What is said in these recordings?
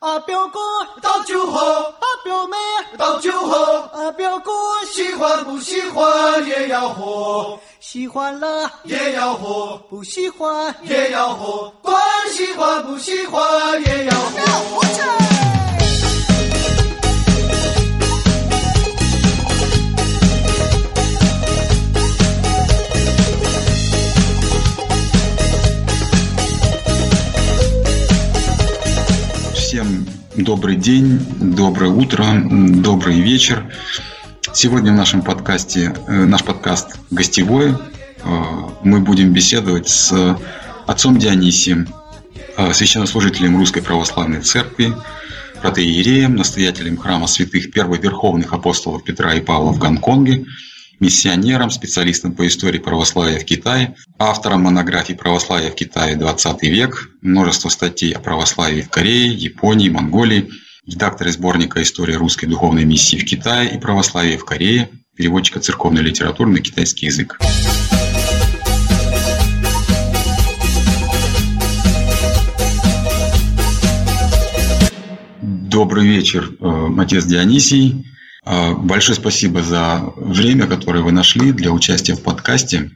啊，表哥倒酒喝，啊，表妹倒酒喝，啊，表哥喜欢不喜欢也要喝，喜欢了也要喝，不喜欢也要喝，管喜欢不喜欢也要喝。Добрый день, доброе утро, добрый вечер. Сегодня в нашем подкасте, э, наш подкаст гостевой, э, мы будем беседовать с отцом Дионисием, э, священнослужителем Русской Православной Церкви, протеереем, настоятелем храма святых первых верховных апостолов Петра и Павла в Гонконге, миссионером, специалистом по истории православия в Китае, автором монографий «Православие в Китае. 20 век», множество статей о православии в Корее, Японии, Монголии, редактор сборника «История русской духовной миссии в Китае и православие в Корее», переводчика церковной литературы на китайский язык. Добрый вечер, э, отец Дионисий. Э, Большое спасибо за время, которое вы нашли для участия в подкасте.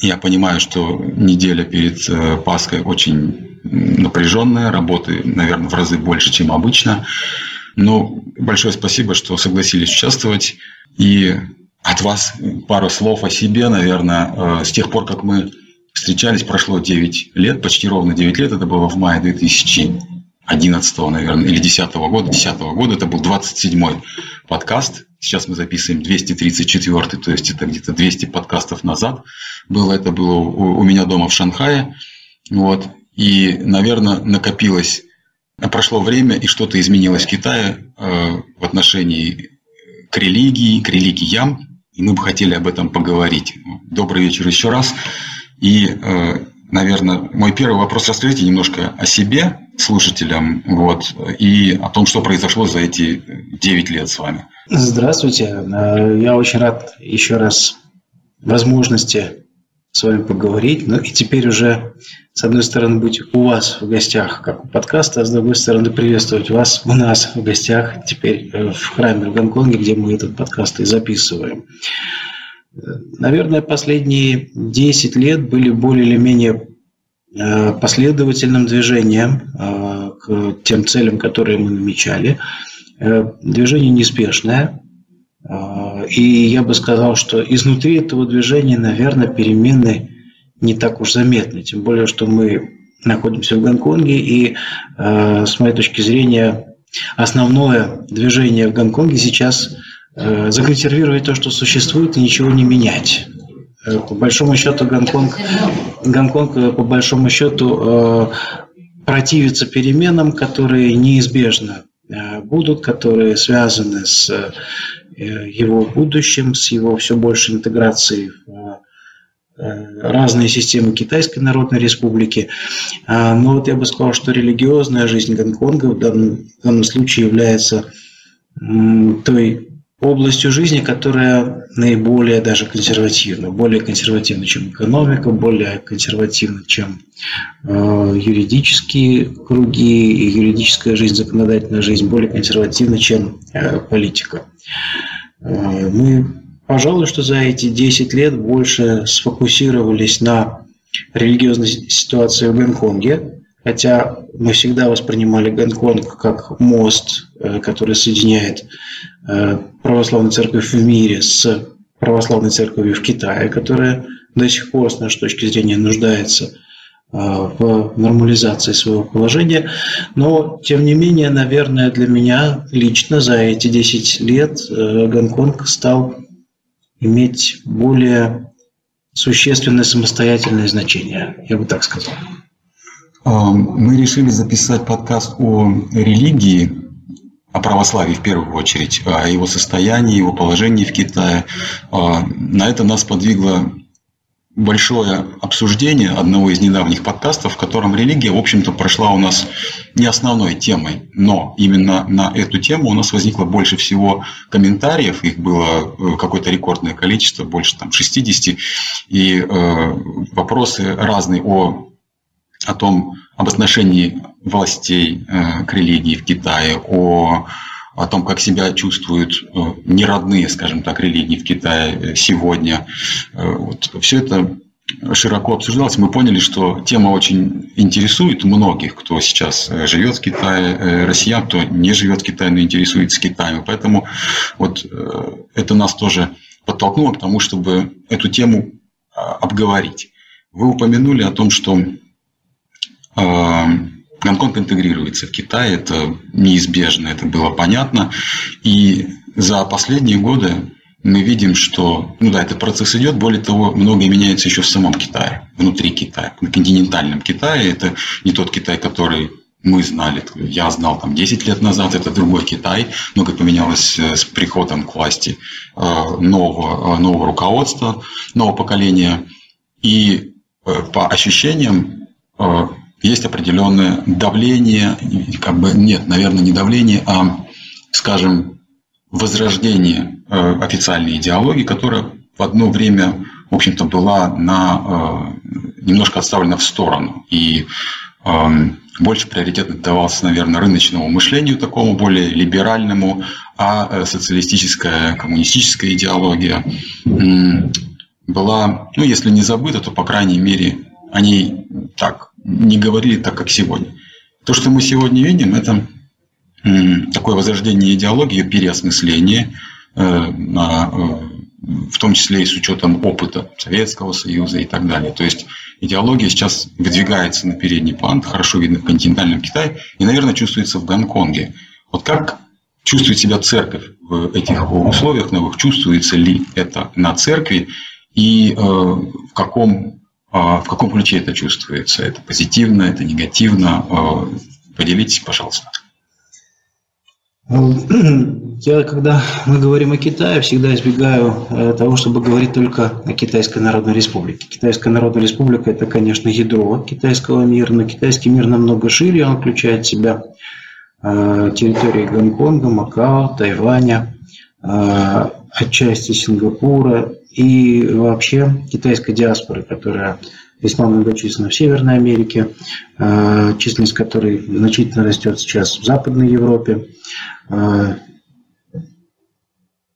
Я понимаю, что неделя перед э, Пасхой очень напряженная, работы, наверное, в разы больше, чем обычно. Но большое спасибо, что согласились участвовать. И от вас пару слов о себе, наверное. С тех пор, как мы встречались, прошло 9 лет, почти ровно 9 лет. Это было в мае 2000 11 наверное, или 10 года, 10 года, это был 27-й подкаст. Сейчас мы записываем 234 то есть это где-то 200 подкастов назад было. Это было у меня дома в Шанхае. Вот. И, наверное, накопилось, прошло время, и что-то изменилось в Китае э, в отношении к религии, к религиям. И мы бы хотели об этом поговорить. Добрый вечер еще раз. И э, наверное, мой первый вопрос расскажите немножко о себе слушателям вот, и о том, что произошло за эти 9 лет с вами. Здравствуйте. Э, я очень рад еще раз возможности с вами поговорить. Ну и теперь уже, с одной стороны, быть у вас в гостях, как у подкаста, а с другой стороны, приветствовать вас у нас в гостях теперь э, в храме в Гонконге, где мы этот подкаст и записываем. Наверное, последние 10 лет были более или менее э, последовательным движением э, к тем целям, которые мы намечали. Э, движение неспешное. И я бы сказал, что изнутри этого движения, наверное, перемены не так уж заметны. Тем более, что мы находимся в Гонконге, и с моей точки зрения основное движение в Гонконге сейчас Э, законсервировать то, что существует, и ничего не менять. Э, по большому счету Гонконг, Гонконг э, по большому счету противится переменам, которые неизбежно будут, которые связаны с его будущим, с его все большей интеграцией в разные системы Китайской Народной Республики. Но вот я бы сказал, что религиозная жизнь Гонконга в данном, в данном случае является той областью жизни, которая наиболее даже консервативна, более консервативна, чем экономика, более консервативна, чем э, юридические круги и юридическая жизнь, законодательная жизнь, более консервативна, чем э, политика. Э, мы, пожалуй, что за эти 10 лет больше сфокусировались на религиозной ситуации в Гонконге, Хотя мы всегда воспринимали Гонконг как мост, э, который соединяет э, православную церковь в мире с православной церковью в Китае, которая до сих пор, с нашей точки зрения, нуждается э, в нормализации своего положения. Но, тем не менее, наверное, для меня лично за эти 10 лет Гонконг стал иметь более существенное самостоятельное значение, я бы так сказал. Мы решили записать подкаст о религии, о православии в первую очередь, о его состоянии, его положении в Китае. А, на это нас подвигло большое обсуждение одного из недавних подкастов, в котором религия, в общем-то, прошла у нас не основной темой, но именно на эту тему у нас возникло больше всего комментариев, их было э, какое-то рекордное количество, больше там 60, и э, вопросы разные о о том, об отношении властей к религии в Китае, о о том, как себя чувствуют неродные, скажем так, религии в Китае сегодня. Вот. Все это широко обсуждалось, мы поняли, что тема очень интересует многих, кто сейчас э, живет в Китае, э, россиян, кто не живет в Китае, но интересуется Китаем. Поэтому вот э, это нас тоже подтолкнуло к тому, чтобы эту тему а, обговорить. Вы упомянули о том, что Гонконг интегрируется в Китай, это неизбежно, это было понятно. И за последние годы мы видим, что, ну да, этот процесс идет, более того, многое меняется еще в самом Китае, внутри Китая, на континентальном Китае. Это не тот Китай, который мы знали, я знал там 10 лет назад, это другой Китай, многое поменялось э, с приходом к власти э, нового, э, нового руководства, нового поколения. И по ощущениям есть определенное давление, как бы нет, наверное, не давление, а, скажем, возрождение э, официальной идеологии, которая в одно время, в общем-то, была на, э, немножко отставлена в сторону. И эм, больше приоритет давался, наверное, рыночному мышлению такому, более либеральному, а э, социалистическая, коммунистическая идеология была, ну, если не забыта, то, по крайней мере, они так не говорили так, как сегодня. То, что мы сегодня видим, это такое возрождение идеологии, переосмысление, э, э, в том числе и с учетом опыта Советского Союза и так далее. То есть идеология сейчас выдвигается на передний план, хорошо видно в континентальном Китае и, наверное, чувствуется в Гонконге. Вот как чувствует себя церковь в этих условиях новых? Чувствуется ли это на церкви и э, в каком, в каком ключе это чувствуется? Это позитивно, это негативно? Поделитесь, пожалуйста. Я, когда мы говорим о Китае, всегда избегаю э, того, чтобы говорить только о Китайской Народной Республике. Китайская Народная Республика – это, конечно, ядро китайского мира, но китайский мир намного шире, он включает в себя э, территории Гонконга, Макао, Тайваня, э, отчасти Сингапура и вообще китайской диаспоры, которая весьма многочисленна в Северной Америке, численность которой значительно растет сейчас в Западной Европе. А,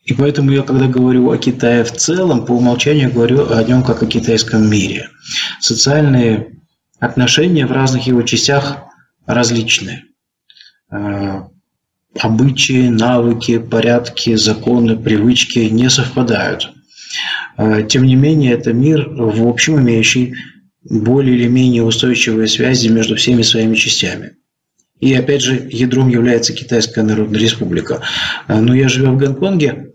и поэтому я, когда говорю о Китае в целом, по умолчанию говорю о нем как о китайском мире. Социальные отношения в разных его частях различные. А, обычаи, навыки, порядки, законы, привычки не совпадают. А, тем не менее, это мир, в общем, имеющий более или менее устойчивые связи между всеми своими частями. И опять же, ядром является Китайская Народная Республика. А, но я живу в Гонконге,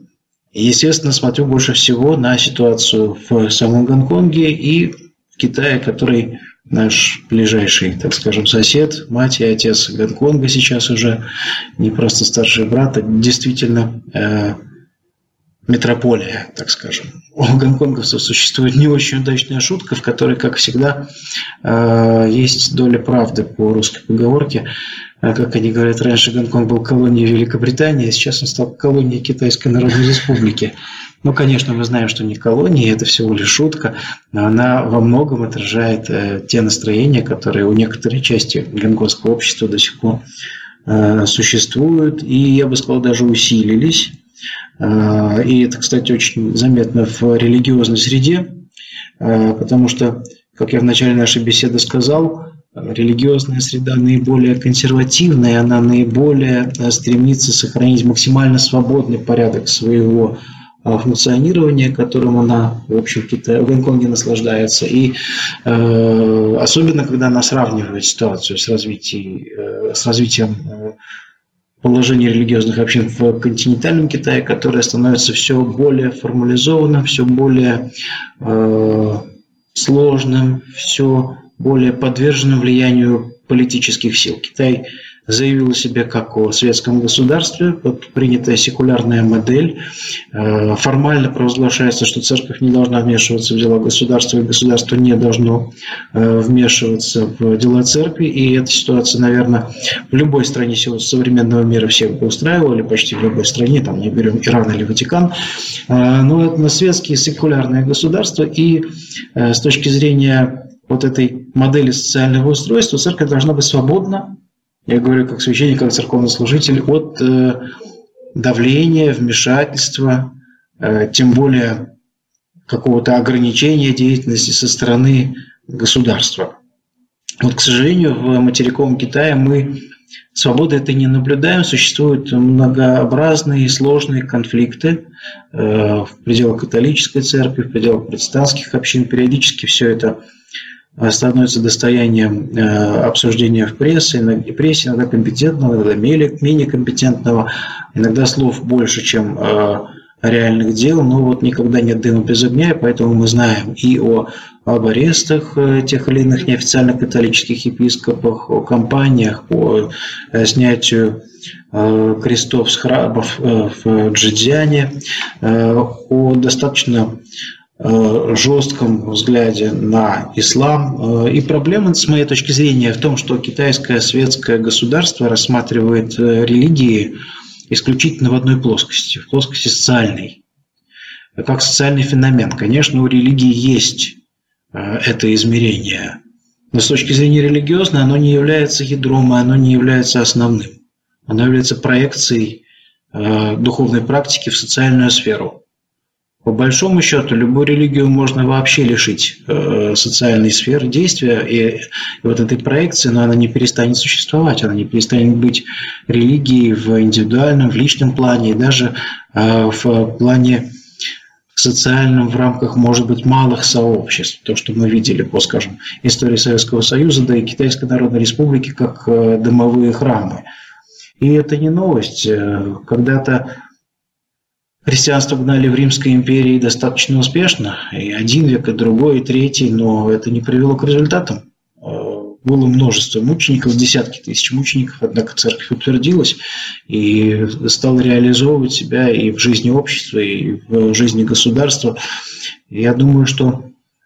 естественно, смотрю больше всего на ситуацию в самом Гонконге и в Китае, который наш ближайший, так скажем, сосед, мать и отец Гонконга сейчас уже, не просто старший брат, а действительно э, метрополия, так скажем. У гонконговцев существует не очень удачная шутка, в которой, как всегда, э, есть доля правды по русской поговорке. Э, как они говорят, раньше Гонконг был колонией Великобритании, а сейчас он стал колонией Китайской Народной Республики. Ну, конечно, мы знаем, что не колония, это всего лишь шутка, но она во многом отражает э, те настроения, которые у некоторой части гонконгского общества до сих пор существуют, и, я бы сказал, даже усилились. А, и это, кстати, очень заметно в религиозной среде, а, потому что, как я в начале нашей беседы сказал, религиозная среда наиболее консервативная, она наиболее а, стремится сохранить максимально свободный порядок своего функционирования, которым она, в общем, в, Китае, в Гонконге наслаждается. И э, особенно, когда она сравнивает ситуацию с, развитием, э, с развитием э, положение религиозных общин в континентальном Китае, которое становится все более формализованным, все более э, сложным, все более подверженным влиянию политических сил. Китай заявил о себе как о светском государстве, вот принятая секулярная модель. Э, формально провозглашается, что церковь не должна вмешиваться в дела государства, и государство не должно э, вмешиваться в дела церкви. И эта ситуация, наверное, в любой стране современного мира всех бы устраивала, или почти в любой стране, там не берем Иран или Ватикан. Э, но это на светские секулярные государства, и с точки зрения вот этой модели социального устройства церковь должна быть свободна я говорю как священник, как церковный служитель, от давления, вмешательства, тем более какого-то ограничения деятельности со стороны государства. Вот, к сожалению, в материковом Китае мы свободы это не наблюдаем. Существуют многообразные и сложные конфликты э, в пределах католической церкви, в пределах протестантских общин. Периодически все это становится достоянием э, обсуждения в прессе, иногда, прессе, иногда компетентного, иногда менее компетентного, иногда слов больше, чем э, реальных дел, но вот никогда нет дыма без огня, и поэтому мы знаем и о, об арестах э, тех или иных неофициальных католических епископах, о кампаниях по э, снятию крестов с храмов в Джидзяне, о достаточно жестком взгляде на ислам. И проблема, с моей точки зрения, в том, что китайское светское государство рассматривает религии исключительно в одной плоскости, в плоскости социальной, как социальный феномен. Конечно, у религии есть э, это измерение, но с точки зрения религиозной оно не является ядром, оно не является основным. Оно является проекцией э, духовной практики в социальную сферу. По большому счету, любую религию можно вообще лишить э, социальной сферы действия, и, и вот этой проекции, но она не перестанет существовать, она не перестанет быть религией в индивидуальном, в личном плане, и даже э, в плане социальном в рамках, может быть, малых сообществ. То, что мы видели по, скажем, истории Советского Союза, да и Китайской Народной Республики, как э, домовые храмы. И это не новость. Э, когда-то Христианство гнали в Римской империи достаточно успешно, и один век, и другой, и третий, но это не привело к результатам. Э, было множество мучеников, десятки тысяч мучеников, однако церковь утвердилась и стала реализовывать себя и в жизни общества, и в жизни государства. Я думаю, что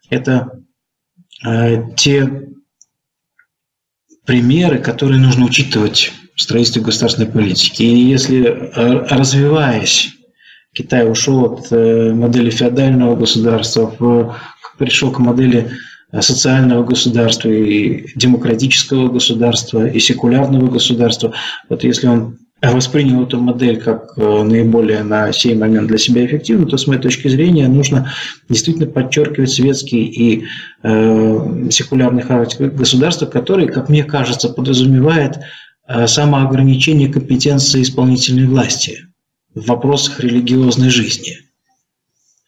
это э, те примеры, которые нужно учитывать в строительстве государственной политики. И если, э, развиваясь Китай ушел от э, модели феодального государства, пришел к модели э, социального государства и демократического государства и секулярного государства. Вот если он воспринял эту модель как э, наиболее на сей момент для себя эффективную, то с моей точки зрения нужно действительно подчеркивать светский и э, секулярный характер государства, который, как мне кажется, подразумевает э, самоограничение компетенции исполнительной власти – в вопросах религиозной жизни.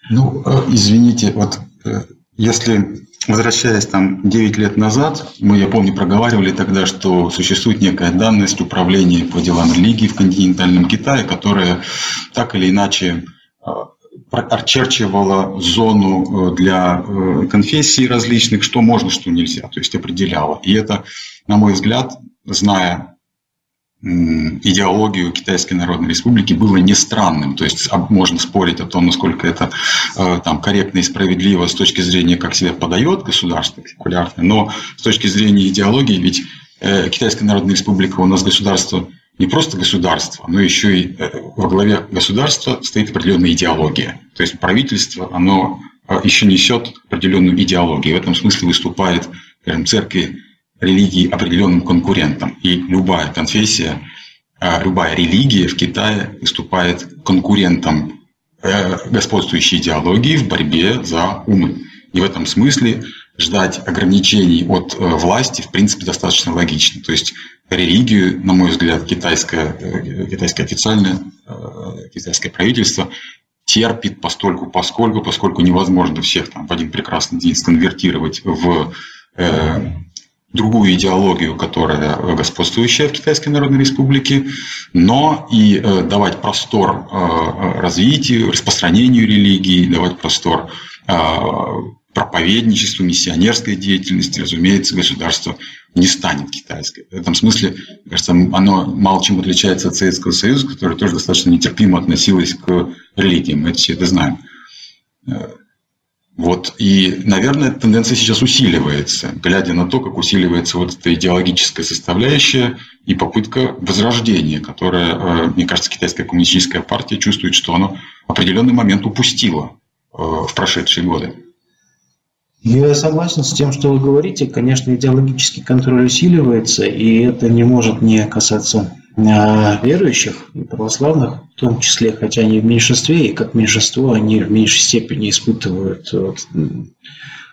Ну, э, извините, вот э, если возвращаясь там 9 лет назад, мы, я помню, проговаривали тогда, что существует некая данность управления по делам религии в континентальном Китае, которая так или иначе э, очерчивала зону для конфессий различных, что можно, что нельзя, то есть определяла. И это, на мой взгляд, зная идеологию Китайской Народной Республики было не странным. То есть можно спорить о том, насколько это э, там, корректно и справедливо с точки зрения, как себя подает государство секулярное, но с точки зрения идеологии, ведь э, Китайская Народная Республика у нас государство не просто государство, но еще и э, во главе государства стоит определенная идеология. То есть правительство, оно еще несет определенную идеологию. В этом смысле выступает, скажем, церкви религии определенным конкурентом. И любая конфессия, а, любая религия в Китае выступает конкурентом э, господствующей идеологии в борьбе за умы. И в этом смысле ждать ограничений от э, власти, в принципе, достаточно логично. То есть религию, на мой взгляд, китайское, э, китайское официальное, китайское правительство терпит постольку, поскольку, поскольку невозможно всех там в один прекрасный день сконвертировать в другую идеологию, которая господствующая в Китайской Народной Республике, но и э, давать простор э, развитию, распространению религии, давать простор э, проповедничеству, миссионерской деятельности, разумеется, государство не станет китайской. В этом смысле, кажется, оно мало чем отличается от Советского Союза, который тоже достаточно нетерпимо относилось к религиям. Мы все это знаем. Вот. И, наверное, эта тенденция сейчас усиливается, глядя на то, как усиливается вот эта идеологическая составляющая и попытка возрождения, которая, э, мне кажется, китайская коммунистическая партия чувствует, что она определенный момент упустила э, в прошедшие годы. Я согласен с тем, что вы говорите. Конечно, идеологический контроль усиливается, и это не может не касаться верующих, православных в том числе, хотя они в меньшинстве, и как меньшинство они в меньшей степени испытывают вот,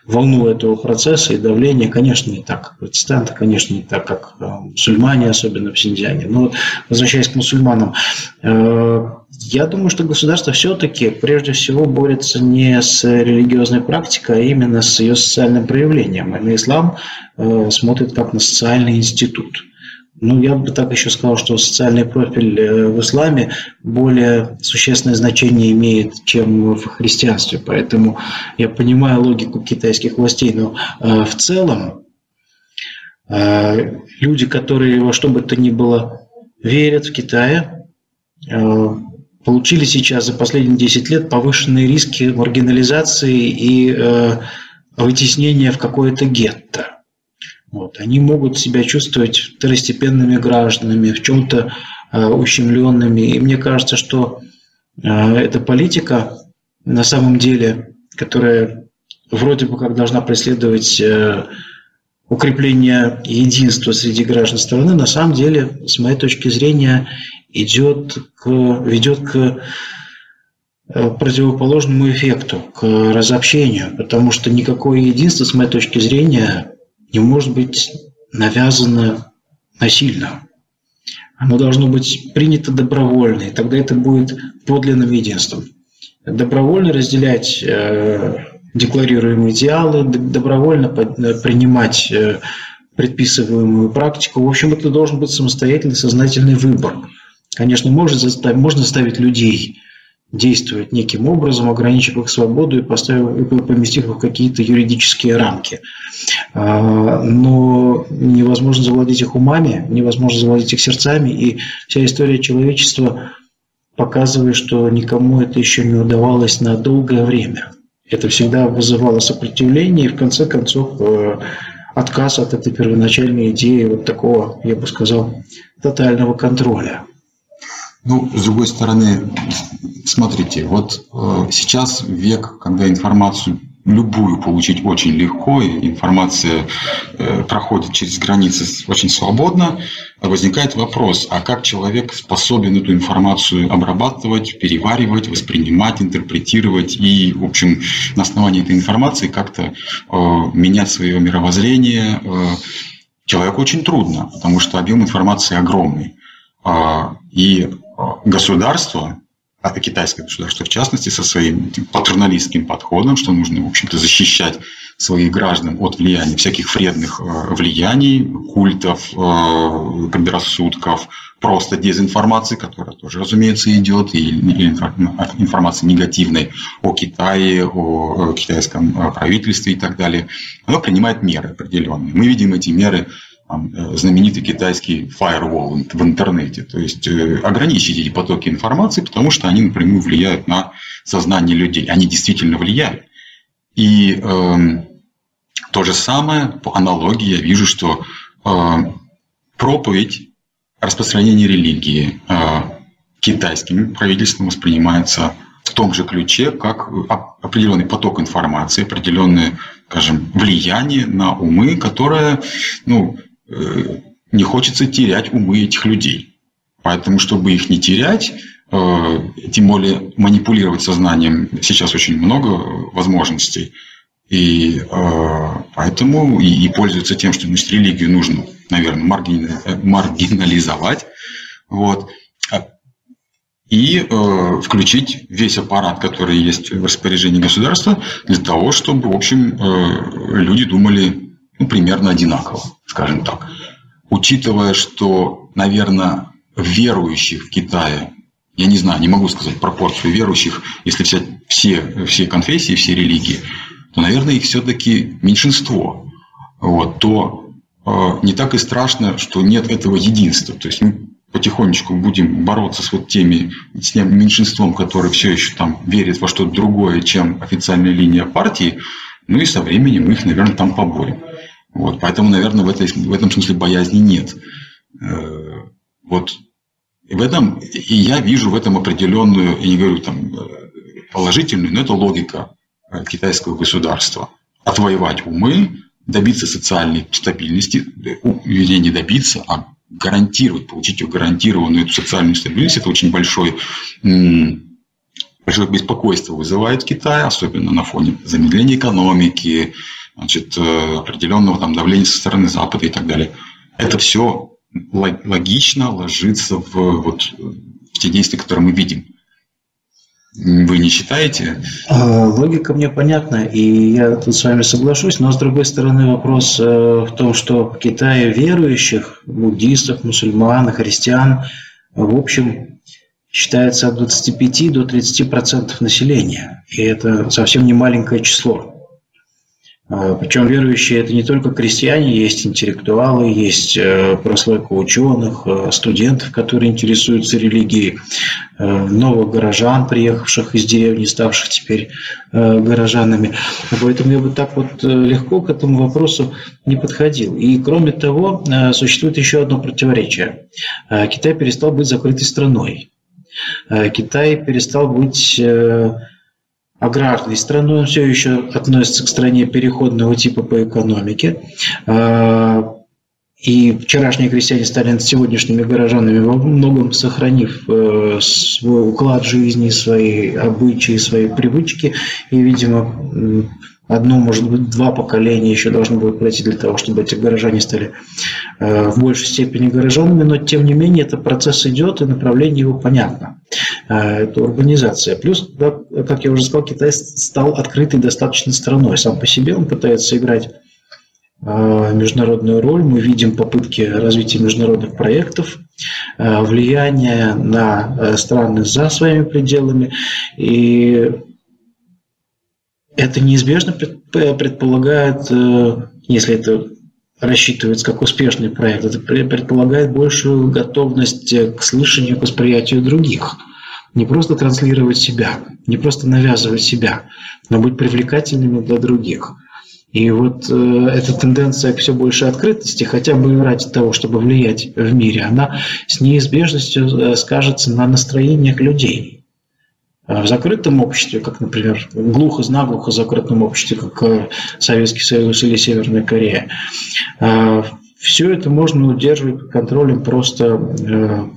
волну этого процесса и давления, конечно, не так, как протестанты, конечно, не так, как э, мусульмане, особенно в Синьцзяне. Но возвращаясь к мусульманам, э, я думаю, что государство все-таки прежде всего борется не с религиозной практикой, а именно с ее социальным проявлением. И на ислам э, смотрит как на социальный институт – ну, я бы так еще сказал, что социальный профиль э, в исламе более существенное значение имеет, чем в христианстве. Поэтому я понимаю логику китайских властей, но э, в целом э, люди, которые во что бы то ни было верят в Китае, получили сейчас за последние 10 лет повышенные риски маргинализации и вытеснения в какое-то гетто. Вот. Они могут себя чувствовать второстепенными гражданами, в чем-то э, ущемленными. И мне кажется, что э, эта политика на самом деле, которая вроде бы как должна преследовать э, укрепление единства среди граждан страны, на самом деле, с моей точки зрения, идет к, ведет к э, противоположному эффекту, к разобщению, потому что никакое единство, с моей точки зрения, не может быть навязано насильно. Оно должно быть принято добровольно, и тогда это будет подлинным единством. Добровольно разделять э, декларируемые идеалы, добровольно принимать э, предписываемую практику. В общем, это должен быть самостоятельный, сознательный выбор. Конечно, можно заставить, можно заставить людей действовать неким образом, ограничив их свободу и, поставив, и поместив их в какие-то юридические рамки. А, но невозможно завладеть их умами, невозможно завладеть их сердцами, и вся история человечества показывает, что никому это еще не удавалось на долгое время. Это всегда вызывало сопротивление и, в конце концов, э, отказ от этой первоначальной идеи вот такого, я бы сказал, тотального контроля. Ну, с другой стороны, смотрите, вот э, сейчас век, когда информацию любую получить очень легко, и информация э, проходит через границы очень свободно, возникает вопрос, а как человек способен эту информацию обрабатывать, переваривать, воспринимать, интерпретировать и, в общем, на основании этой информации как-то э, менять свое мировоззрение. Э, человеку очень трудно, потому что объем информации огромный. Э, и государство, а китайское государство в частности, со своим патерналистским подходом, что нужно, в общем-то, защищать своих граждан от влияния, всяких вредных э, влияний, культов, э, предрассудков, просто дезинформации, которая тоже, разумеется, идет, и информации негативной о Китае, о китайском правительстве и так далее, оно принимает меры определенные. Мы видим эти меры э, знаменитый китайский firewall в интернете. То есть э, ограничить эти потоки информации, потому что они напрямую влияют на сознание людей. Они действительно влияют. И э, то же самое, по аналогии, я вижу, что э, проповедь распространения религии э, китайским правительством воспринимается в том же ключе, как определенный поток информации, определенное, скажем, влияние на умы, которое ну, Э, не хочется терять умы этих людей. Поэтому, чтобы их не терять, э, тем более манипулировать сознанием, сейчас очень много возможностей. И э, поэтому и, и пользуются тем, что значит, религию нужно, наверное, маргинализовать. Вот. И э, включить весь аппарат, который есть в распоряжении государства, для того, чтобы, в общем, э, люди думали ну, примерно одинаково, скажем так. Учитывая, что, наверное, верующих в Китае, я не знаю, не могу сказать пропорцию верующих, если взять все, все конфессии, все религии, то, наверное, их все-таки меньшинство. Вот, то э, не так и страшно, что нет этого единства. То есть мы потихонечку будем бороться с вот теми, с тем меньшинством, которое все еще там верит во что-то другое, чем официальная линия партии, ну и со временем мы их, наверное, там поборем. Вот, поэтому, наверное, в, этой, в этом смысле боязни нет. Э, вот в этом, и я вижу в этом определенную, я не говорю там положительную, но это логика э, китайского государства. отвоевать умы, добиться социальной стабильности, вернее, не добиться, а гарантировать, получить ее гарантированную эту социальную стабильность, это очень большой, большое беспокойство вызывает в Китае, особенно на фоне замедления экономики, значит, э, определенного там давления со стороны Запада и так далее. Это все логично ложится в, вот, в те действия, которые мы видим. Вы не считаете? А, логика мне понятна, и я тут с вами соглашусь, но с другой стороны вопрос э, в том, что в Китае верующих, буддистов, мусульман, христиан, в общем, считается от 25 до 30 процентов населения. И это совсем не маленькое число. А, Причем верующие это не только крестьяне, есть интеллектуалы, есть э, прослойка ученых, э, студентов, которые интересуются религией, э, новых горожан, приехавших из деревни, ставших теперь горожанами. Поэтому я бы так вот легко к этому вопросу не подходил. И кроме того, существует еще одно противоречие. Китай перестал быть закрытой страной. Китай перестал быть аграрной страной, он все еще относится к стране переходного типа по экономике. А, и вчерашние крестьяне стали сегодняшними горожанами, во многом сохранив э, свой уклад жизни, свои обычаи, свои привычки. И, видимо, одно, может быть, два поколения еще должны будут пройти для того, чтобы эти горожане стали э, в большей степени горожанами, но тем не менее этот процесс идет, и направление его понятно. Э, это урбанизация. Плюс, да, как я уже сказал, Китай стал открытой достаточно страной. Сам по себе он пытается играть э, международную роль. Мы видим попытки развития международных проектов, влияние на страны за своими пределами. И это неизбежно предполагает, э, если это рассчитывается как успешный проект, это предполагает большую готовность к слышанию, к восприятию других. Не просто транслировать себя, не просто навязывать себя, но быть привлекательными для других. И вот э, эта тенденция к все большей открытости, хотя бы ради того, чтобы влиять в мире, она с неизбежностью э, скажется на настроениях людей. А в закрытом обществе, как, например, глухо-наглухо закрытом обществе, как э, Советский Союз или Северная Корея, а, все это можно удерживать под контролем просто э,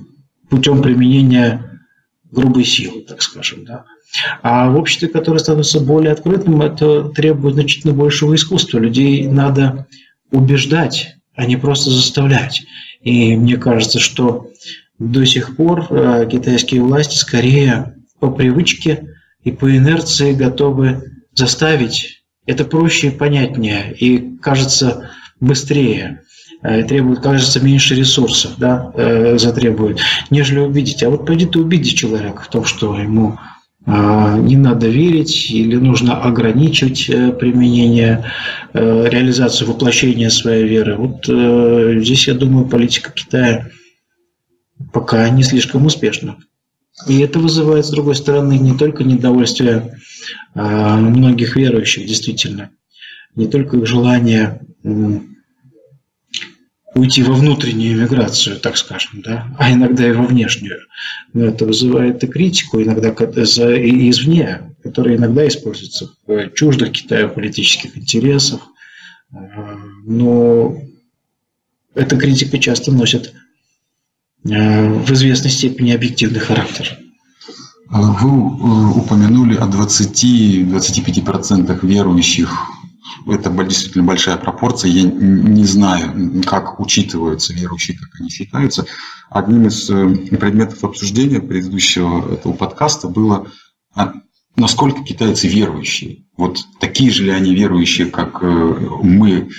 путем применения грубой силы, так скажем. Да. А в обществе, которое становится более открытым, это требует значительно большего искусства. Людей надо убеждать, а не просто заставлять. И мне кажется, что до сих пор э, китайские власти скорее по привычке и по инерции готовы заставить. Это проще и понятнее, и кажется быстрее э, требует, кажется, меньше ресурсов, да, э, затребует, нежели убедить. А вот пойди ты убеди человека в том, что ему э, не надо верить или нужно ограничивать применение, реализацию воплощения своей веры. Вот здесь, я думаю, политика Китая пока не слишком успешна. И это вызывает, с другой стороны, не только недовольствие а, многих верующих, действительно, не только их желание уйти во внутреннюю иммиграцию, так скажем, да, а иногда и во внешнюю. Но это вызывает и критику иногда извне, которая иногда используется в чуждых Китаю политических интересах. А, но эта критика часто носит в известной степени объективный характер. А вы э, упомянули о 20-25% верующих. Это действительно большая пропорция. Я не знаю, как учитываются верующие, как они считаются. Одним из э, предметов обсуждения предыдущего этого подкаста было, а насколько китайцы верующие. Вот такие же ли они верующие, как мы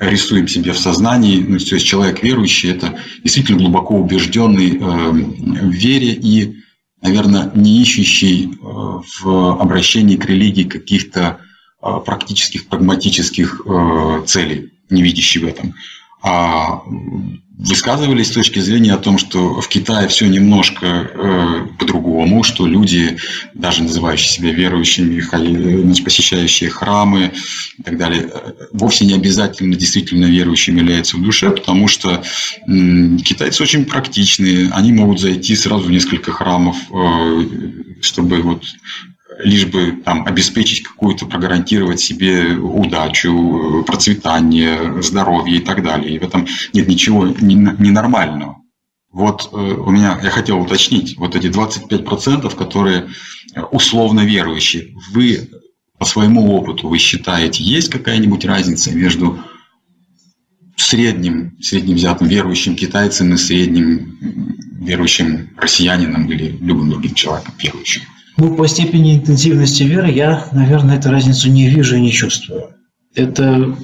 рисуем себе в сознании, ну, то есть человек верующий, это действительно глубоко убежденный э, в вере и, наверное, не ищущий э, в обращении к религии каких-то э, практических, прагматических целей, не видящий в этом. А высказывались с точки зрения о том, что в Китае все немножко э, по-другому, что люди, даже называющие себя верующими, значит, посещающие храмы и так далее, э, вовсе не обязательно действительно верующими являются в душе, потому что э, китайцы очень практичные, они могут зайти сразу в несколько храмов, э, чтобы вот лишь бы там обеспечить какую-то, прогарантировать себе удачу, процветание, здоровье и так далее. И в этом нет ничего ненормального. Вот э, у меня, я хотел уточнить, вот эти 25%, которые условно верующие, вы по своему опыту, вы считаете, есть какая-нибудь разница между средним, средним взятым верующим китайцем и средним верующим россиянином или любым другим человеком верующим? Ну, по степени интенсивности веры я, наверное, эту разницу не вижу и не чувствую. Это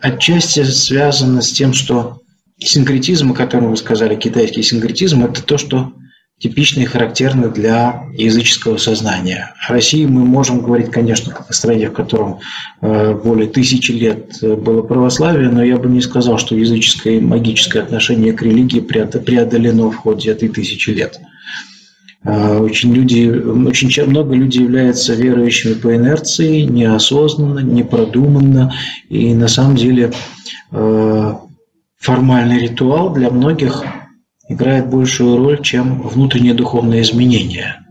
отчасти связано с тем, что синкретизм, о котором вы сказали, китайский синкретизм, это то, что типично и характерно для языческого сознания. О России мы можем говорить, конечно, как о стране, в котором э, более тысячи лет было православие, но я бы не сказал, что языческое и магическое отношение к религии преодолено в ходе этой тысячи лет. Э, очень, люди, очень много людей являются верующими по инерции, неосознанно, непродуманно, и на самом деле э, формальный ритуал для многих играет большую роль, чем внутреннее духовное изменение.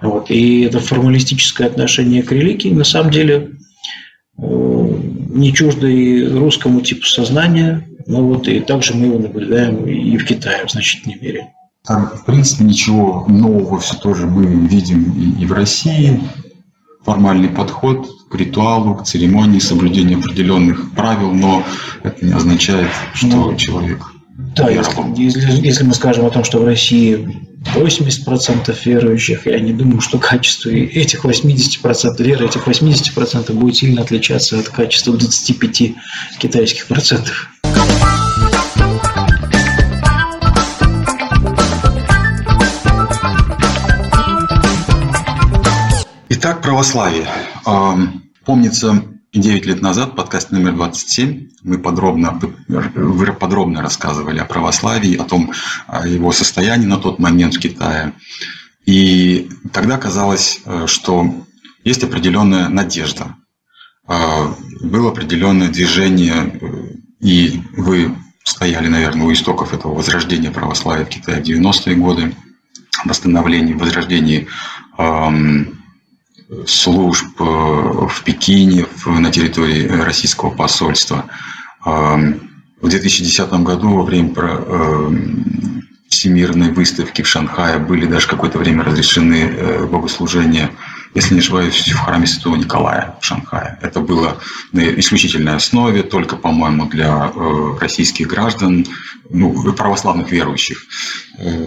Вот. И это формалистическое отношение к религии на самом деле э, не чуждо и русскому типу сознания, но вот и также мы его наблюдаем и в Китае в значительной мере. Там, в принципе, ничего нового все тоже мы видим и, и в России. Формальный подход к ритуалу, к церемонии, соблюдение определенных правил, но это не означает, что ну, человек да, если, если, если мы скажем о том, что в России 80% верующих, я не думаю, что качество этих 80% веры, этих 80% будет сильно отличаться от качества 25 китайских процентов. Итак, православие. Помнится, 9 лет назад, подкаст номер 27, мы подробно, вы подробно рассказывали о православии, о том, о его состоянии на тот момент в Китае. И тогда казалось, э, что есть определенная надежда. Э, было определенное движение, э, и вы стояли, наверное, у истоков этого возрождения православия в Китае в 90-е годы, восстановлении, возрождении эм, служб э, в Пекине, на территории российского посольства. Эм, в 2010 году во время э, Всемирной выставки в Шанхае были даже какое-то время разрешены э, богослужения, если не ошибаюсь, в храме Святого Николая в Шанхае. Это было на исключительной основе, только, по-моему, для российских граждан, ну, православных верующих.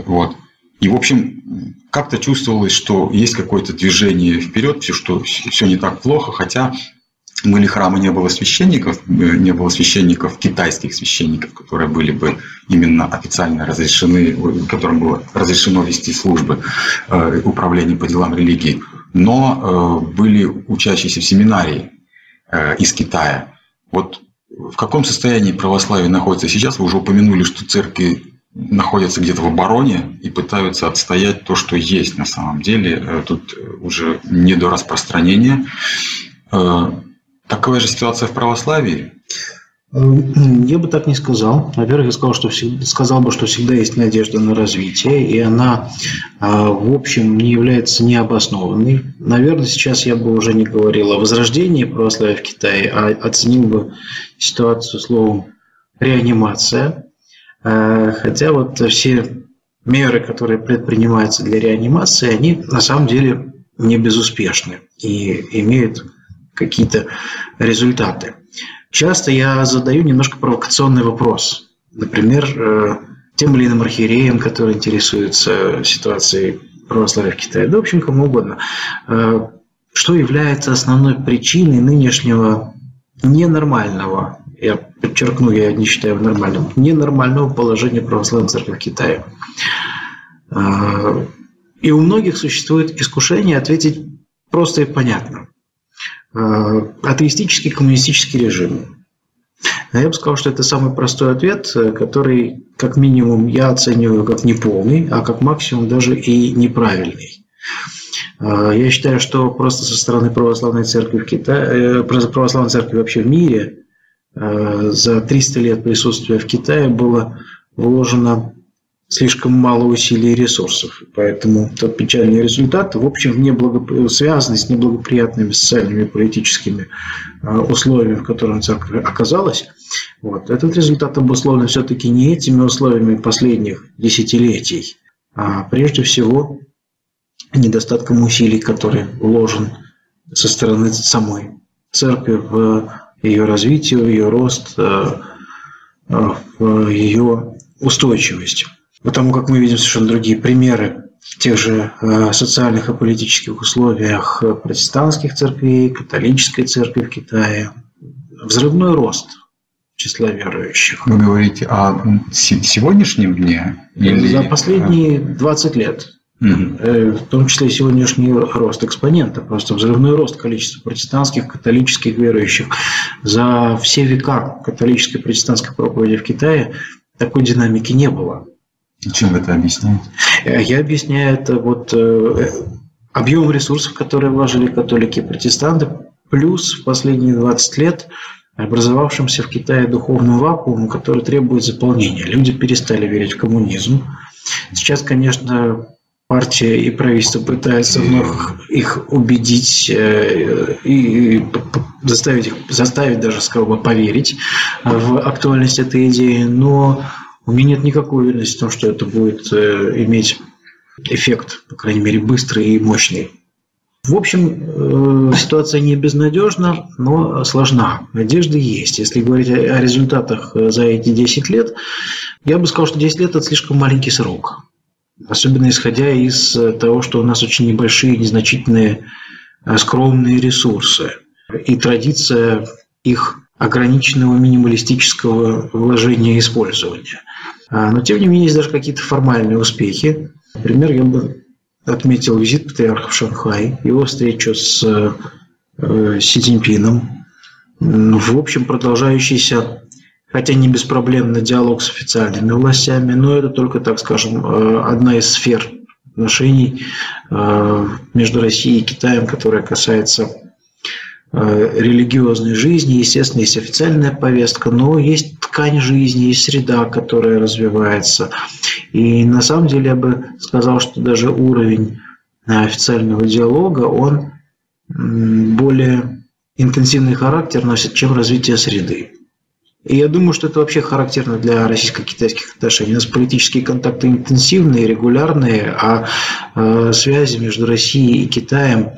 Вот. И, в общем, как-то чувствовалось, что есть какое-то движение вперед, все, что все не так плохо, хотя были храмы, не было священников, э, не было священников, китайских священников, которые были бы именно официально разрешены, которым было разрешено вести службы э, управления по делам религии. Но э, были учащиеся в семинарии из Китая. Вот в каком состоянии православие находится сейчас? Вы уже упомянули, что церкви находятся где-то в обороне и пытаются отстоять то, что есть на самом деле. Э, тут уже не до распространения. Э, такая же ситуация в православии? Я бы так не сказал. Во-первых, я сказал, что всегда, сказал бы, что всегда есть надежда на развитие, и она, в общем, не является необоснованной. Наверное, сейчас я бы уже не говорил о возрождении православия в Китае, а оценил бы ситуацию словом реанимация. Э, хотя вот все меры, которые предпринимаются для реанимации, они на самом деле не безуспешны и имеют какие-то результаты. Часто я задаю немножко провокационный вопрос. Например, э, тем или иным архиереям, которые интересуются ситуацией православия в Китае, да, в общем, кому угодно. Э, что является основной причиной нынешнего ненормального я подчеркну, я не считаю нормальным, ненормального положения православной церкви в Китае. А, и у многих существует искушение ответить просто и понятно. А, атеистический коммунистический режим. А я бы сказал, что это самый простой ответ, который, как минимум, я оцениваю как неполный, а как максимум даже и неправильный. Я считаю, что просто со стороны православной церкви в Китае, э, православной церкви вообще в мире за 300 лет присутствия в Китае было вложено слишком мало усилий и ресурсов. Поэтому тот печальный результат, в общем, неблагоп... связанный с неблагоприятными социальными и политическими а, условиями, в которых церковь оказалась, вот, этот результат обусловлен все-таки не этими условиями последних десятилетий, а прежде всего недостатком усилий, который вложен со стороны самой церкви в ее развитие, в ее рост, э, э, в ее устойчивость. Потому как мы видим совершенно другие примеры в тех же э, социальных и политических условиях протестантских церквей, католической церкви в Китае. Взрывной рост числа верующих. Вы говорите о сегодняшнем дне? Или... За последние 20 лет. Угу. В том числе и сегодняшний рост экспонента, просто взрывной рост количества протестантских, католических верующих. За все века католической и протестантской проповеди в Китае такой динамики не было. Чем вы это объясняете? Э, я объясняю это вот э, объем ресурсов, которые вложили католики и протестанты, плюс в последние 20 лет образовавшимся в Китае духовным вакуумом, который требует заполнения. Люди перестали верить в коммунизм. Сейчас, конечно, партия и правительство пытаются вновь их убедить э, и заставить, их, заставить даже, сказал бы, поверить в актуальность этой идеи, но у меня нет никакой уверенности в том, что это будет э, иметь эффект, по крайней мере, быстрый и мощный. В общем, э, ситуация не безнадежна, но сложна. Надежды есть. Если говорить о результатах за эти 10 лет, я бы сказал, что 10 лет – это слишком маленький срок. Особенно исходя из того, что у нас очень небольшие, незначительные, э, скромные ресурсы. И традиция их ограниченного минималистического вложения и использования. А, но, тем не менее, есть даже какие-то формальные успехи. Например, я бы отметил визит патриарха в Шанхай, его встречу с э, Си Цзиньпином, в общем, продолжающийся хотя не беспроблемный диалог с официальными властями, но это только, так скажем, э, одна из сфер отношений э, между Россией и Китаем, которая касается э, религиозной жизни. Естественно, есть официальная повестка, но есть ткань жизни, есть среда, которая развивается. И на самом деле я бы сказал, что даже уровень официального диалога, он более интенсивный характер носит, чем развитие среды. И я думаю, что это вообще характерно для российско-китайских отношений. У нас политические контакты интенсивные, регулярные, а э, связи между Россией и Китаем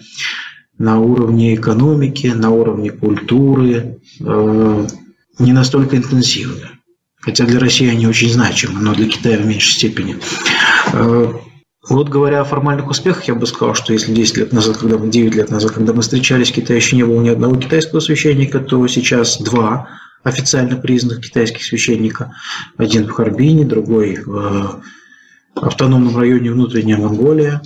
на уровне экономики, на уровне культуры э, не настолько интенсивны. Хотя для России они очень значимы, но для Китая в меньшей степени. Э, вот говоря о формальных успехах, я бы сказал, что если 10 лет назад, когда мы 9 лет назад, когда мы встречались, в Китае еще не было ни одного китайского священника, то сейчас два официально признанных китайских священника. Один в Харбине, другой в автономном районе Внутренняя Монголия.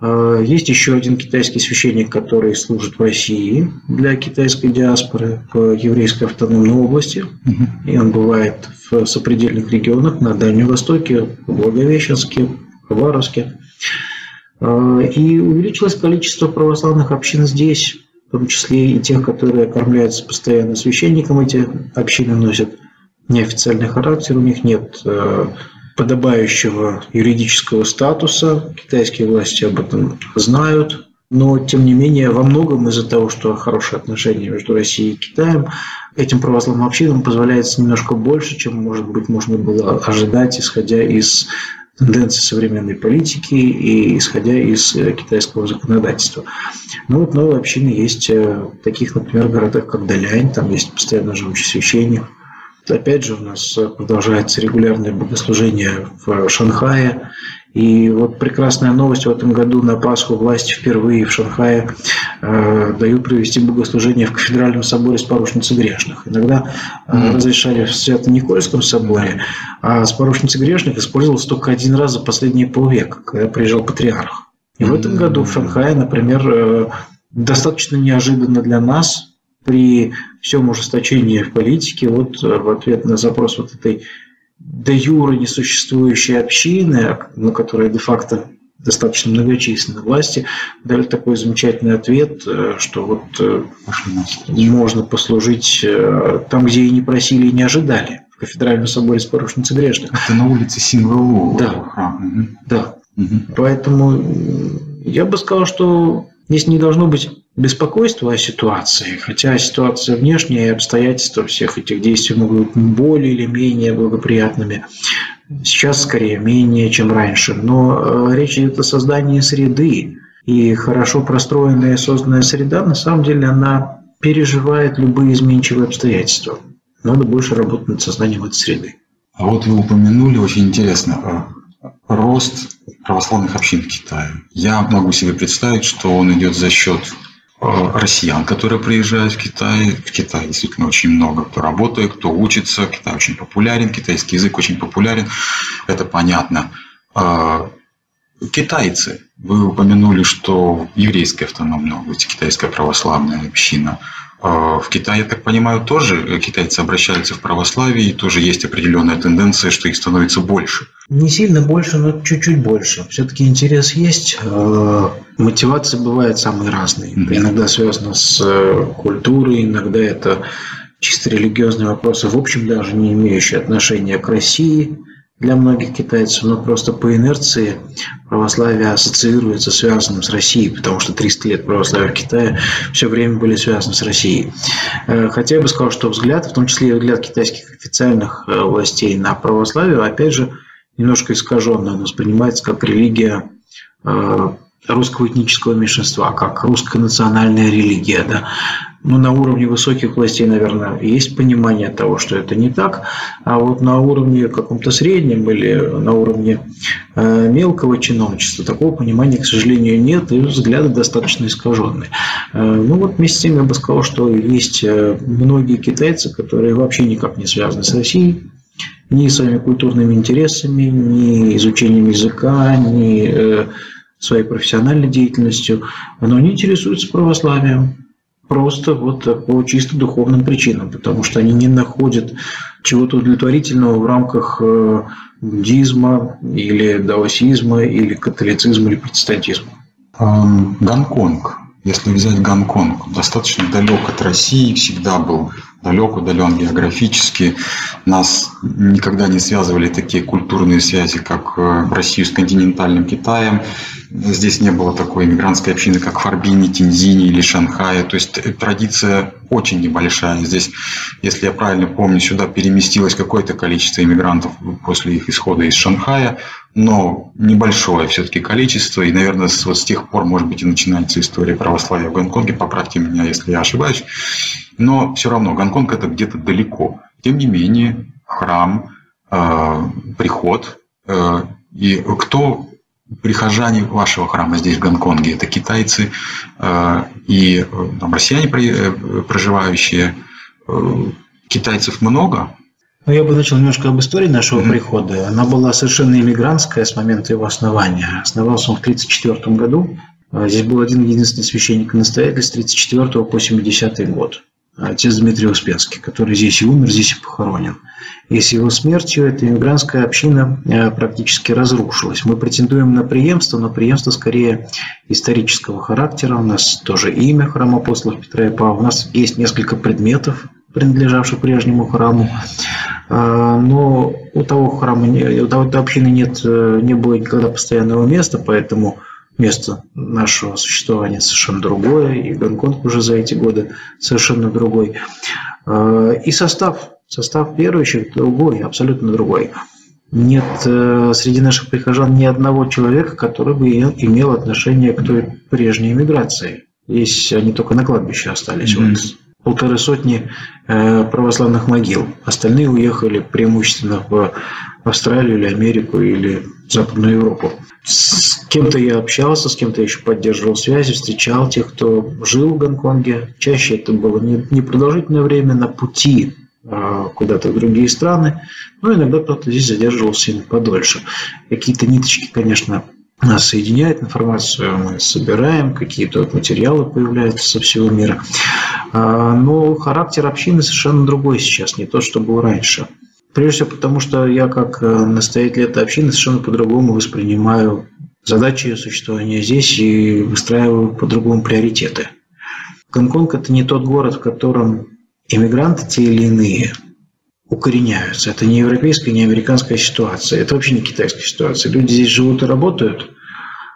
А, есть еще один китайский священник, который служит в России для китайской диаспоры в еврейской автономной области. И он бывает в сопредельных регионах на Дальнем Востоке, в Благовещенске, в Хабаровске. А, и увеличилось количество православных общин здесь в том числе и тех, которые кормляются постоянно священником, эти общины носят неофициальный характер, у них нет э, подобающего юридического статуса, китайские власти об этом знают, но, тем не менее, во многом из-за того, что хорошие отношения между Россией и Китаем, этим православным общинам позволяется немножко больше, чем, может быть, можно было ожидать, исходя из тенденции современной политики и исходя из э, китайского законодательства. Ну вот новые общины есть э, в таких, например, городах, как Далянь, там есть постоянно живущий священник. Опять же, у нас продолжается регулярное богослужение в Шанхае, и вот прекрасная новость в этом году на Пасху власти впервые в Шанхае э, дают провести богослужение в кафедральном соборе с поручницей грешных. Иногда э, разрешали в Свято-Никольском соборе, а с поручницей грешных использовался только один раз за последние полвека, когда приезжал патриарх. И в этом году в Шанхае, например, э, достаточно неожиданно для нас при всем ужесточении в политике, вот э, в ответ на запрос вот этой де юра несуществующей общины, ну, которая де-факто достаточно многочисленны власти, дали такой замечательный ответ, э, что вот э, можно послужить э, там, где и не просили, и не ожидали, в кафедральном соборе Спорошницы Грешных. Это на улице Синвелу. Да. Храм. Да. Угу. Поэтому я бы сказал, что здесь не должно быть беспокойства о ситуации, хотя ситуация внешняя и обстоятельства всех этих действий могут быть более или менее благоприятными. Сейчас скорее менее, чем раньше. Но э, речь идет о создании среды. И хорошо простроенная и созданная среда, на самом деле, она переживает любые изменчивые обстоятельства. Надо больше работать над созданием этой среды. А вот вы упомянули, очень интересно, э, рост православных общин в Китае. Я могу себе представить, что он идет за счет россиян, которые приезжают в Китай. В Китае действительно очень много кто работает, кто учится. Китай очень популярен, китайский язык очень популярен. Это понятно. Э, китайцы. Вы упомянули, что еврейская автономная область, китайская православная община – а, в Китае, я так понимаю, тоже китайцы обращаются в православие, и тоже есть определенная тенденция, что их становится больше. Не сильно больше, но чуть-чуть больше. Все-таки интерес есть. А, мотивации бывают самые разные. Mm-hmm. Иногда связано с э, культурой, иногда это чисто религиозные вопросы, в общем, даже не имеющие отношения к России – для многих китайцев, но просто по инерции православие ассоциируется связанным с Россией, потому что 300 лет православия в Китае все время были связаны с Россией. Э, хотя я бы сказал, что взгляд, в том числе и взгляд китайских официальных э, властей на православие, опять же, немножко искаженно. Он воспринимается как религия э, русского этнического меньшинства, как русская национальная религия. Да? Ну, на уровне высоких властей, наверное, есть понимание того, что это не так, а вот на уровне каком-то среднем или на уровне э, мелкого чиновничества такого понимания, к сожалению, нет, и взгляды достаточно искаженные. Э, ну, вот вместе с тем я бы сказал, что есть многие китайцы, которые вообще никак не связаны с Россией, ни своими культурными интересами, ни изучением языка, ни э, своей профессиональной деятельностью, но они интересуются православием просто вот по чисто духовным причинам, потому что они не находят чего-то удовлетворительного в рамках э, буддизма или даосизма или католицизма или протестантизма. Гонконг. Если взять Гонконг, достаточно далек от России, всегда был далек, удален географически. Нас никогда не связывали такие культурные связи, как э, Россию с континентальным Китаем. Здесь не было такой иммигрантской общины, как в Харбине, Тинзине или Шанхае. То есть э, традиция очень небольшая. Здесь, если я правильно помню, сюда переместилось какое-то количество иммигрантов после их исхода из Шанхая, но небольшое все-таки количество. И, наверное, вот с тех пор, может быть, и начинается история православия в Гонконге. Поправьте меня, если я ошибаюсь. Но все равно Гонконг это где-то далеко. Тем не менее, храм, э, приход э, и кто прихожане вашего храма здесь в Гонконге? Это китайцы э, и э, там, россияне, э, проживающие. Э, китайцев много? Ну, я бы начал немножко об истории нашего mm-hmm. прихода. Она была совершенно иммигрантская с момента его основания. Основался он в 1934 году. Здесь был один единственный священник и настоятель с 1934 по 70 год отец Дмитрий Успенский, который здесь и умер, здесь и похоронен. И с его смертью эта иммигрантская община э, практически разрушилась. Мы претендуем на преемство, но преемство скорее исторического характера. У нас тоже имя храма апостолов Петра и Павла. У нас есть несколько предметов, принадлежавших прежнему храму. А, но у того храма, у того общины нет, э, не было никогда постоянного места, поэтому место нашего существования совершенно другое, и Гонконг уже за эти годы совершенно другой. Э, и состав, состав верующих другой, абсолютно другой. Нет э, среди наших прихожан ни одного человека, который бы имел отношение к той прежней миграции. Здесь они только на кладбище остались. Mm-hmm. Вот полторы сотни э, православных могил. Остальные уехали преимущественно в Австралию или Америку или Западную Европу. С кем-то я общался, с кем-то еще поддерживал связи, встречал тех, кто жил в Гонконге. Чаще это было не, не продолжительное время на пути а, куда-то в другие страны, но иногда кто-то здесь задерживался подольше. Какие-то ниточки, конечно, нас соединяет информацию, мы собираем, какие-то материалы появляются со всего мира. А, но характер общины совершенно другой сейчас, не то, что был раньше. Прежде всего потому, что я как э, настоятель этой общины совершенно по-другому воспринимаю задачи существования здесь и выстраиваю по-другому приоритеты. Гонконг – это не тот город, в котором иммигранты те или иные укореняются. Это не европейская, не американская ситуация. Это вообще не китайская ситуация. Люди здесь живут и работают,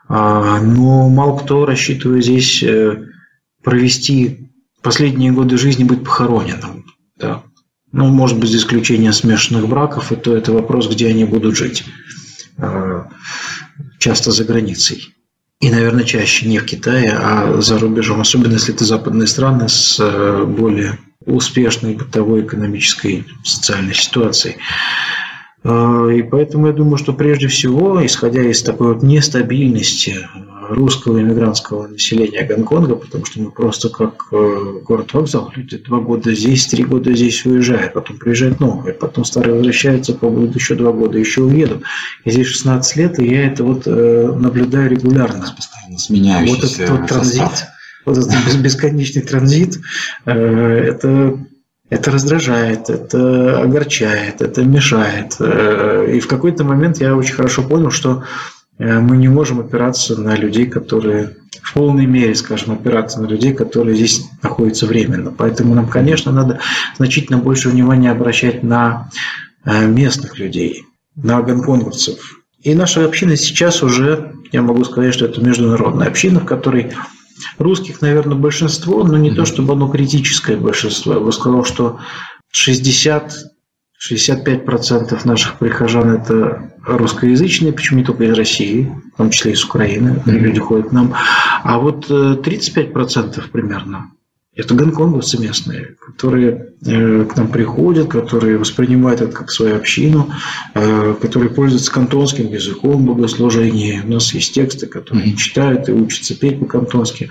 а, но мало кто рассчитывает здесь э, провести последние годы жизни, быть похороненным. Да. Ну, может быть, за исключением смешанных браков, и то это вопрос, где они будут жить. А, часто за границей. И, наверное, чаще не в Китае, а за рубежом, особенно если это западные страны с э, более успешной бытовой, экономической, социальной ситуацией. Э, и поэтому я думаю, что прежде всего, исходя из такой вот нестабильности русского иммигрантского населения Гонконга, потому что мы просто как э, город-вокзал, люди два года здесь, три года здесь уезжают, потом приезжают новые, потом старые возвращаются, побудут еще два года, еще уедут. И здесь 16 лет, и я это вот э, наблюдаю регулярно. Постоянно сменяющийся Вот этот вот транзит, вот этот бесконечный транзит, э, это это раздражает, это огорчает, это мешает. И в какой-то момент я очень хорошо понял, что Э, мы не можем опираться на людей, которые в полной мере, скажем, опираться на людей, которые здесь находятся временно. Поэтому нам, конечно, надо значительно больше внимания обращать на э, местных людей, на гонконговцев. И наша община сейчас уже, я могу сказать, что это международная община, в которой русских, наверное, большинство, но не mm-hmm. то, чтобы оно критическое большинство. Я бы сказал, что 60 65% наших прихожан – это русскоязычные, почему не только из России, в том числе из Украины, mm-hmm. люди ходят к нам. А вот 35% э, примерно это гонконговцы местные, которые э, к нам приходят, которые воспринимают это как свою общину, э, которые пользуются кантонским языком в богослужении. У нас есть тексты, которые они читают и учатся петь по-кантонски.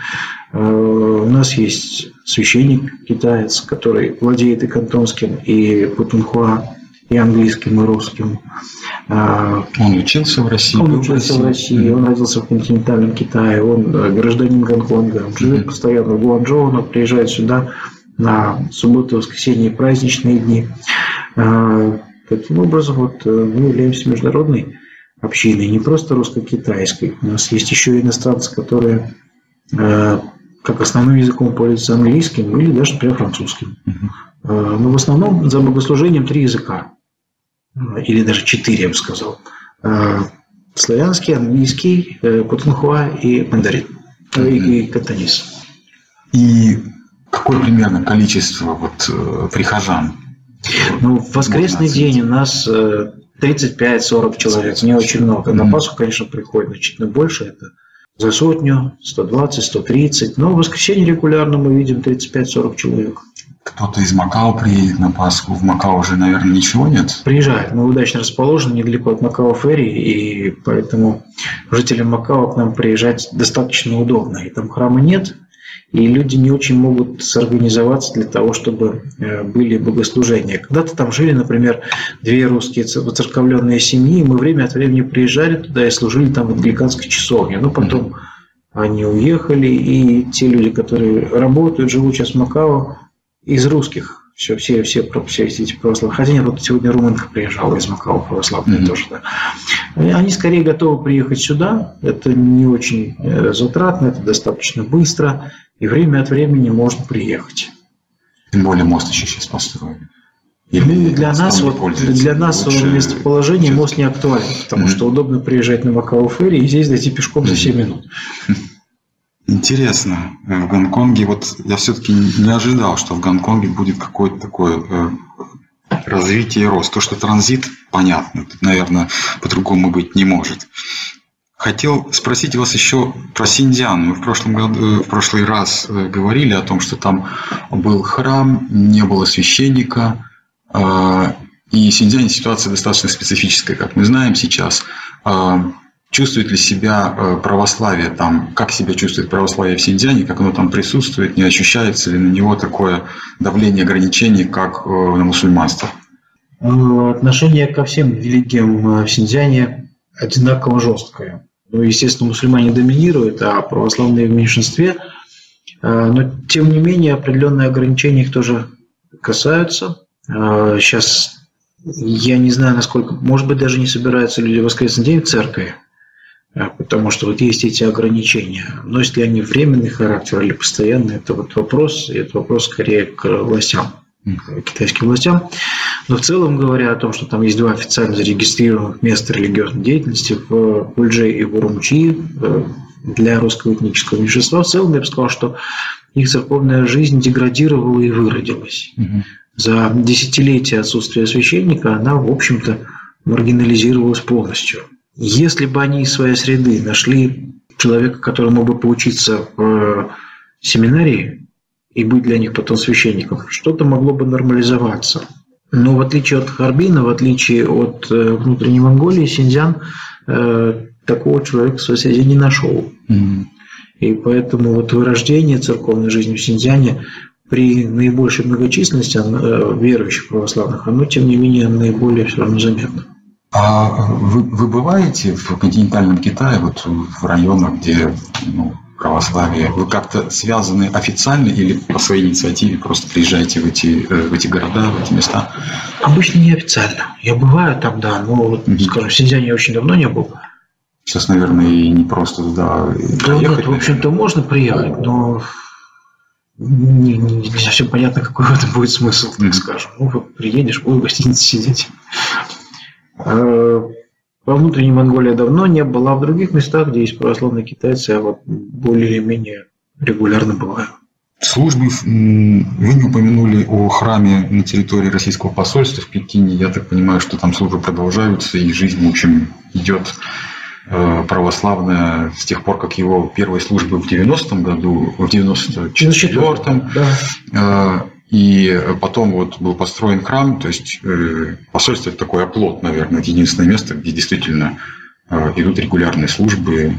Э, у нас есть священник китаец, который владеет и кантонским, и путунхуа, и английским, и русским. Он учился в России? Он учился в России, он родился в континентальном Китае, он гражданин Гонконга, он живет постоянно в Гуанчжоу, но приезжает сюда на субботу, воскресенье праздничные дни. Таким образом, вот э, мы являемся международной общиной, не просто русско-китайской. У нас есть еще иностранцы, которые э, как основным языком пользуются английским или даже, например, французским. Но в основном за богослужением три языка или даже четыре, я бы сказал. Э, славянский, английский, э, и мандарин, mm-hmm. и катанис. И какое примерно количество вот прихожан? Ну, в воскресный день у нас 35-40 человек, не очень много. На Пасху, конечно, приходит значительно больше, это за сотню, 120, 130, но в воскресенье регулярно мы видим 35-40 человек кто-то из Макао приедет на Пасху. В Макао уже, наверное, ничего нет? Приезжает. Мы удачно расположены недалеко от Макао Ферри, и поэтому жителям Макао к нам приезжать достаточно удобно. И там храма нет, и люди не очень могут сорганизоваться для того, чтобы э, были богослужения. Когда-то там жили, например, две русские воцерковленные семьи, и мы время от времени приезжали туда и служили там в англиканской часовне. Но потом они уехали, и те люди, которые работают, живут сейчас в Макао, из русских все, все, все, все эти православные. Хотя нет, вот сегодня румынка приезжала из Макао православная mm-hmm. тоже. Да. Они скорее готовы приехать сюда. Это не очень э, затратно, это достаточно быстро. И время от времени можно приехать. Тем более мост еще сейчас построили. Или для нас, вот, для нас лучше... местоположение мост не актуален, потому mm-hmm. что удобно приезжать на Макао Ферри и здесь дойти пешком за 7 минут. Интересно. В Гонконге, вот я все-таки не ожидал, что в Гонконге будет какое-то такое э, развитие и рост. То, что транзит, понятно, тут, наверное, по-другому быть не может. Хотел спросить вас еще про Синьцзян. Мы в прошлом году, в прошлый раз э, говорили о том, что там был храм, не было священника, э, и в ситуация достаточно специфическая, как мы знаем сейчас чувствует ли себя э, православие там, как себя чувствует православие в Синьцзяне, как оно там присутствует, не ощущается ли на него такое давление ограничений, как э, на мусульманство? Э, отношение ко всем религиям в Синьцзяне одинаково жесткое. Ну, естественно, мусульмане доминируют, а православные в меньшинстве. Но, тем не менее, определенные ограничения их тоже касаются. Сейчас я не знаю, насколько, может быть, даже не собираются люди в воскресный день в церкви, потому что вот есть эти ограничения. Носят ли они временный характер или постоянный, это вот вопрос, и это вопрос скорее к властям, к китайским властям. Но в целом говоря о том, что там есть два официально зарегистрированных места религиозной деятельности в Кульже и в Урумчи э, для русского этнического меньшинства, в целом я бы сказал, что их церковная жизнь деградировала и выродилась. Угу. За десятилетия отсутствия священника она, в общем-то, маргинализировалась полностью. Если бы они из своей среды нашли человека, который мог бы поучиться в семинарии и быть для них потом священником, что-то могло бы нормализоваться. Но в отличие от Харбина, в отличие от э, внутренней Монголии, Синьцзян э, такого человека в своей среде не нашел. Mm-hmm. И поэтому вот вырождение церковной жизни в Синьцзяне при наибольшей многочисленности э, верующих православных, оно, тем не менее, наиболее все равно заметно. А вы, вы бываете в континентальном Китае, вот в районах, где ну, православие? Вы как-то связаны официально или по своей инициативе просто приезжаете в эти, э, в эти города, в эти места? Обычно не официально. Я бываю там, да, но, вот, mm-hmm. скажем, в Синьцзяне я очень давно не был. Сейчас, наверное, и не просто туда да, приехать. Нет, в общем-то, можно приехать, но не, не, не совсем понятно, какой в этом будет смысл, так скажем. Ну, вот приедешь, будешь в гостинице сидеть. А, во внутренней Монголии давно не была, а в других местах, где есть православные китайцы, я вот более или менее регулярно бываю. Службы, вы не упомянули о храме на территории российского посольства в Пекине. Я так понимаю, что там службы продолжаются, и жизнь, в общем, идет Э, православная с тех пор, как его первые службы в 90-м году, в 94-м, да. Э, и потом вот был построен храм, то есть э, посольство это такой оплот, наверное, это единственное место, где действительно идут регулярные службы.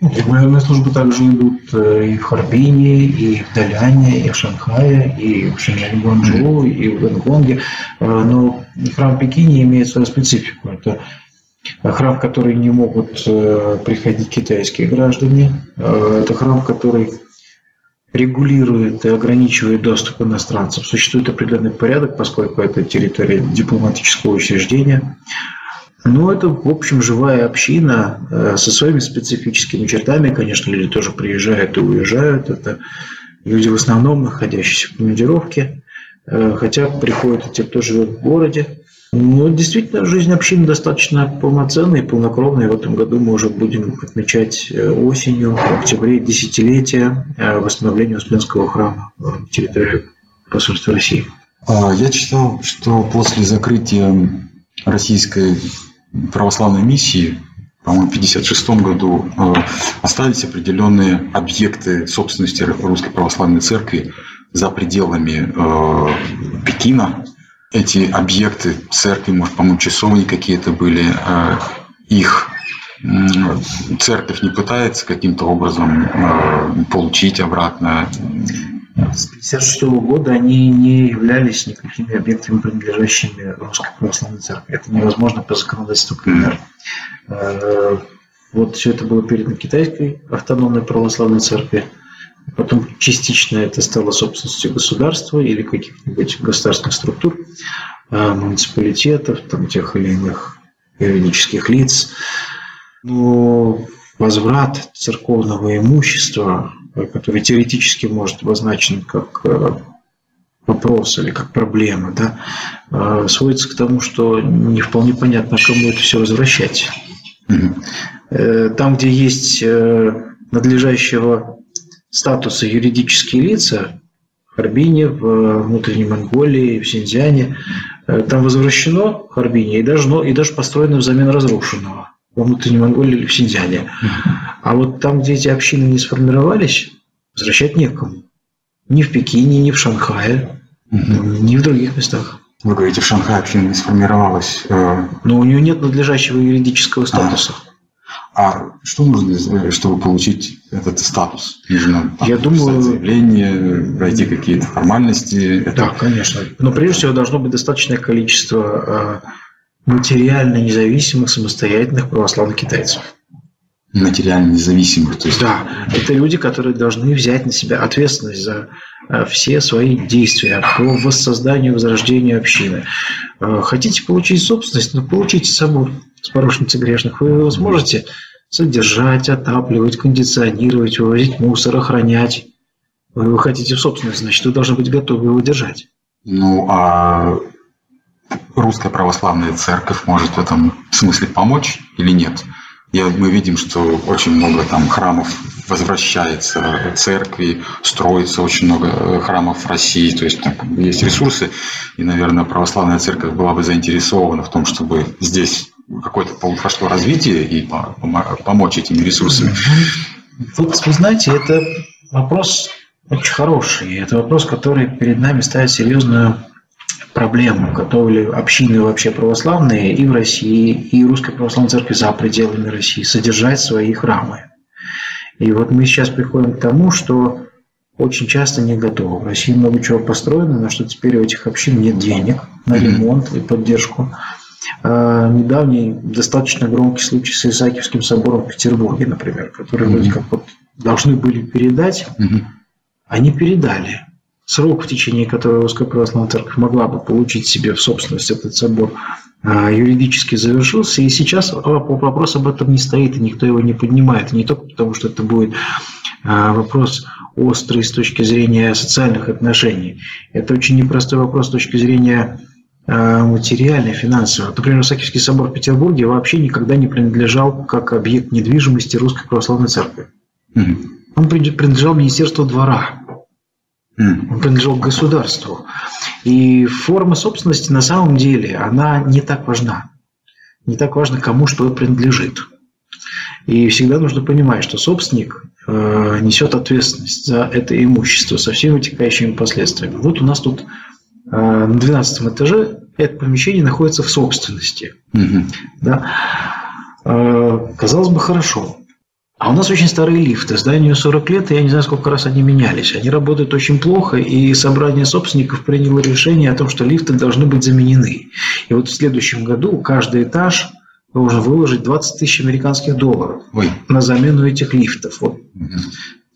Регулярные службы также идут и в Харбине, и в Даляне, и в Шанхае, и в Шиньяне Гуанчжоу, и в Гонконге. Но храм в Пекине имеет свою специфику. Это храм, в который не могут э, приходить китайские граждане. Э, это храм, который регулирует и ограничивает доступ иностранцев. Существует определенный порядок, поскольку это территория дипломатического учреждения. Но это, в общем, живая община э, со своими специфическими чертами. Конечно, люди тоже приезжают и уезжают. Это люди в основном находящиеся в командировке, хотя приходят и те, кто живет в городе. Ну, действительно, жизнь общины достаточно полноценная и полнокровная. В этом году мы уже будем отмечать э, осенью, в октябре, десятилетие э, восстановления Успенского храма на территории посольства России. А, я читал, что после закрытия российской православной миссии, по-моему, в 1956 году э, остались определенные объекты собственности Русской Православной Церкви за пределами Пекина, эти объекты церкви, может, по-моему, часовни какие-то были, э, их церковь не пытается каким-то образом э, получить обратно. С 1956 года они не являлись никакими объектами, принадлежащими Русской Православной Церкви. Это невозможно по законодательству КНР. Э, вот все это было передано Китайской автономной православной церкви. Потом частично это стало собственностью государства или каких-нибудь государственных структур, а, муниципалитетов, там, тех или иных юридических лиц. Но возврат церковного имущества, который теоретически может обозначен как э, вопрос или как проблема, да, э, сводится к тому, что не вполне понятно, кому это все возвращать. Э, там, где есть надлежащего статуса юридические лица в Харбине, в внутренней Монголии, в Синьцзяне, э, там возвращено Харбине и даже, и даже построено взамен разрушенного во внутренней Монголии или в Синьцзяне. А вот там, где эти общины не сформировались, возвращать некому. Ни в Пекине, ни в Шанхае, ни в других местах. Вы говорите, в Шанхае община не сформировалась. Э, Но у нее нет надлежащего юридического статуса. А. А что нужно, чтобы получить этот статус? Нужно Я думаю, заявление, пройти какие-то формальности. Да, конечно. Но прежде всего должно быть достаточное количество э, материально независимых, самостоятельных православных китайцев. Материально независимых, то есть. Да, это люди, которые должны взять на себя ответственность за все свои действия по воссозданию, возрождению общины. Э, хотите получить собственность, ну получите собор спорошницы грешных, вы его сможете содержать, отапливать, кондиционировать, вывозить мусор, охранять. Вы хотите в собственность, значит, вы должны быть готовы его держать. Ну, а русская православная церковь может в этом смысле помочь или нет? Я, мы видим, что очень много там храмов возвращается, церкви строится, очень много э, храмов в России, то есть там есть ресурсы, и, наверное, православная церковь была бы заинтересована в том, чтобы здесь какое-то пошло развитие и помочь этими ресурсами. Вот вы знаете, это вопрос очень хороший. Это вопрос, который перед нами ставит серьезную проблему, готовили общины вообще православные и в России, и Русской Православной Церкви за пределами России содержать свои храмы. И вот мы сейчас приходим к тому, что очень часто не готовы. В России много чего построено, но что теперь у этих общин нет денег на ремонт и поддержку. А, недавний достаточно громкий случай с Исаакиевским собором в Петербурге, например, который вроде как вот должны были передать, они передали срок, в течение которого Русская Православная Церковь могла бы получить себе в собственность этот собор, а, юридически завершился, и сейчас вопрос об этом не стоит, и никто его не поднимает. И не только потому, что это будет а, вопрос острый с точки зрения социальных отношений. Это очень непростой вопрос с точки зрения а, материальной, финансовой. Например, Сакевский собор в Петербурге вообще никогда не принадлежал как объект недвижимости Русской Православной Церкви. Он принадлежал Министерству двора. Он принадлежал государству. И форма собственности на самом деле, она не так важна. Не так важно, кому что принадлежит. И всегда нужно понимать, что собственник э, несет ответственность за это имущество со всеми вытекающими последствиями. Вот у нас тут э, на 12 этаже это помещение находится в собственности. Угу. Да? Э, казалось бы, хорошо. А у нас очень старые лифты. Зданию 40 лет, и я не знаю, сколько раз они менялись. Они работают очень плохо, и собрание собственников приняло решение о том, что лифты должны быть заменены. И вот в следующем году каждый этаж должен выложить 20 тысяч американских долларов Ой. на замену этих лифтов. Вот.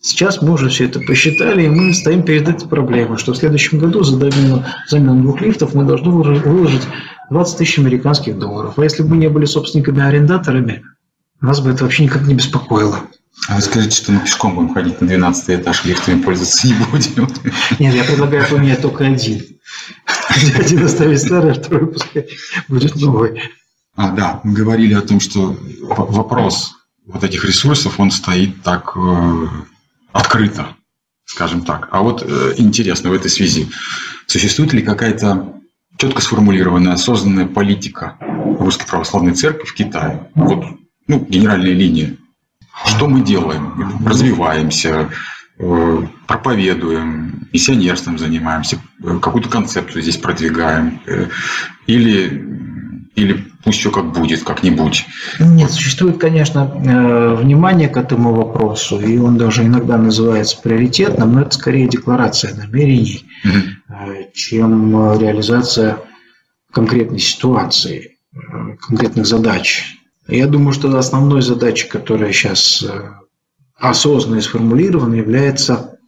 Сейчас мы уже все это посчитали, и мы стоим перед этой проблемой, что в следующем году за замену, замену двух лифтов мы должны выложить 20 тысяч американских долларов. А если бы мы не были собственниками-арендаторами, нас бы это вообще никак не беспокоило. А вы скажите, что мы пешком будем ходить на 12 этаж, лифтами пользоваться не будем? Нет, я предлагаю поменять только один. Один оставить старый, а второй пускай будет новый. А, да, мы говорили о том, что вопрос вот этих ресурсов, он стоит так э, открыто, скажем так. А вот э, интересно в этой связи, существует ли какая-то четко сформулированная, осознанная политика Русской Православной Церкви в Китае? Вот ну, генеральные линии. Что мы делаем? Развиваемся, э, проповедуем, миссионерством занимаемся, э, какую-то концепцию здесь продвигаем. Э, или, или пусть все как будет, как-нибудь. Нет, существует, конечно, внимание к этому вопросу, и он даже иногда называется приоритетным, но это скорее декларация намерений, угу. чем реализация конкретной ситуации, конкретных задач. Я думаю, что основной задачей, которая сейчас э, осознанно сформулирована, является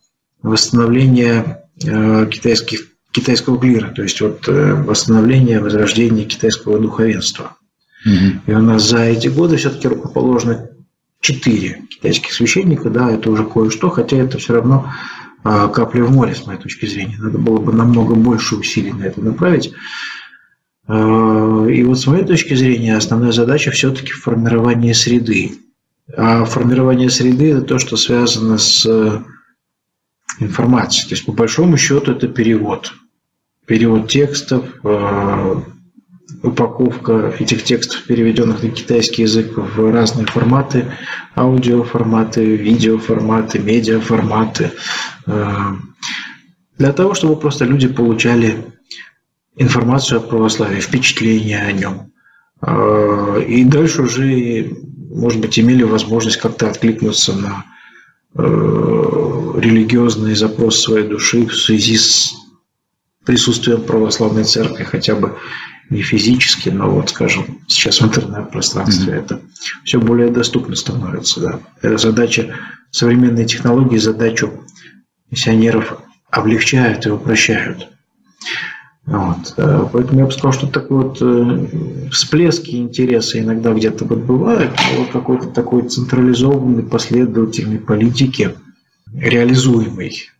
восстановление э, китайских, китайского клира, то есть вот э, восстановление, возрождение китайского духовенства. Угу. И у нас за эти годы все-таки рукоположено четыре китайских священника, да, это уже кое-что, хотя это все равно капля в море, с моей точки зрения. Надо было бы намного больше усилий на это направить. Э, и вот с моей точки зрения основная задача все-таки формирование среды. А формирование среды – это то, что связано с э, информацией. То есть, по большому счету, это перевод. Перевод текстов, э, упаковка этих текстов, переведенных на китайский язык в разные форматы, аудиоформаты, видеоформаты, медиаформаты, для того, чтобы просто люди получали информацию о православии, впечатление о нем. А, и дальше уже, может быть, имели возможность как-то откликнуться на э, религиозный запрос своей души в связи с присутствием православной церкви, хотя бы не физически, но вот, скажем, сейчас в интернет-пространстве mm-hmm. это все более доступно становится. Да. Это задача современной технологии, задачу миссионеров облегчают и упрощают. Вот. Э, поэтому я бы сказал, что такой вот э, всплески интереса иногда где-то вот бывают, но вот какой-то такой централизованной, последовательной политики, реализуемой,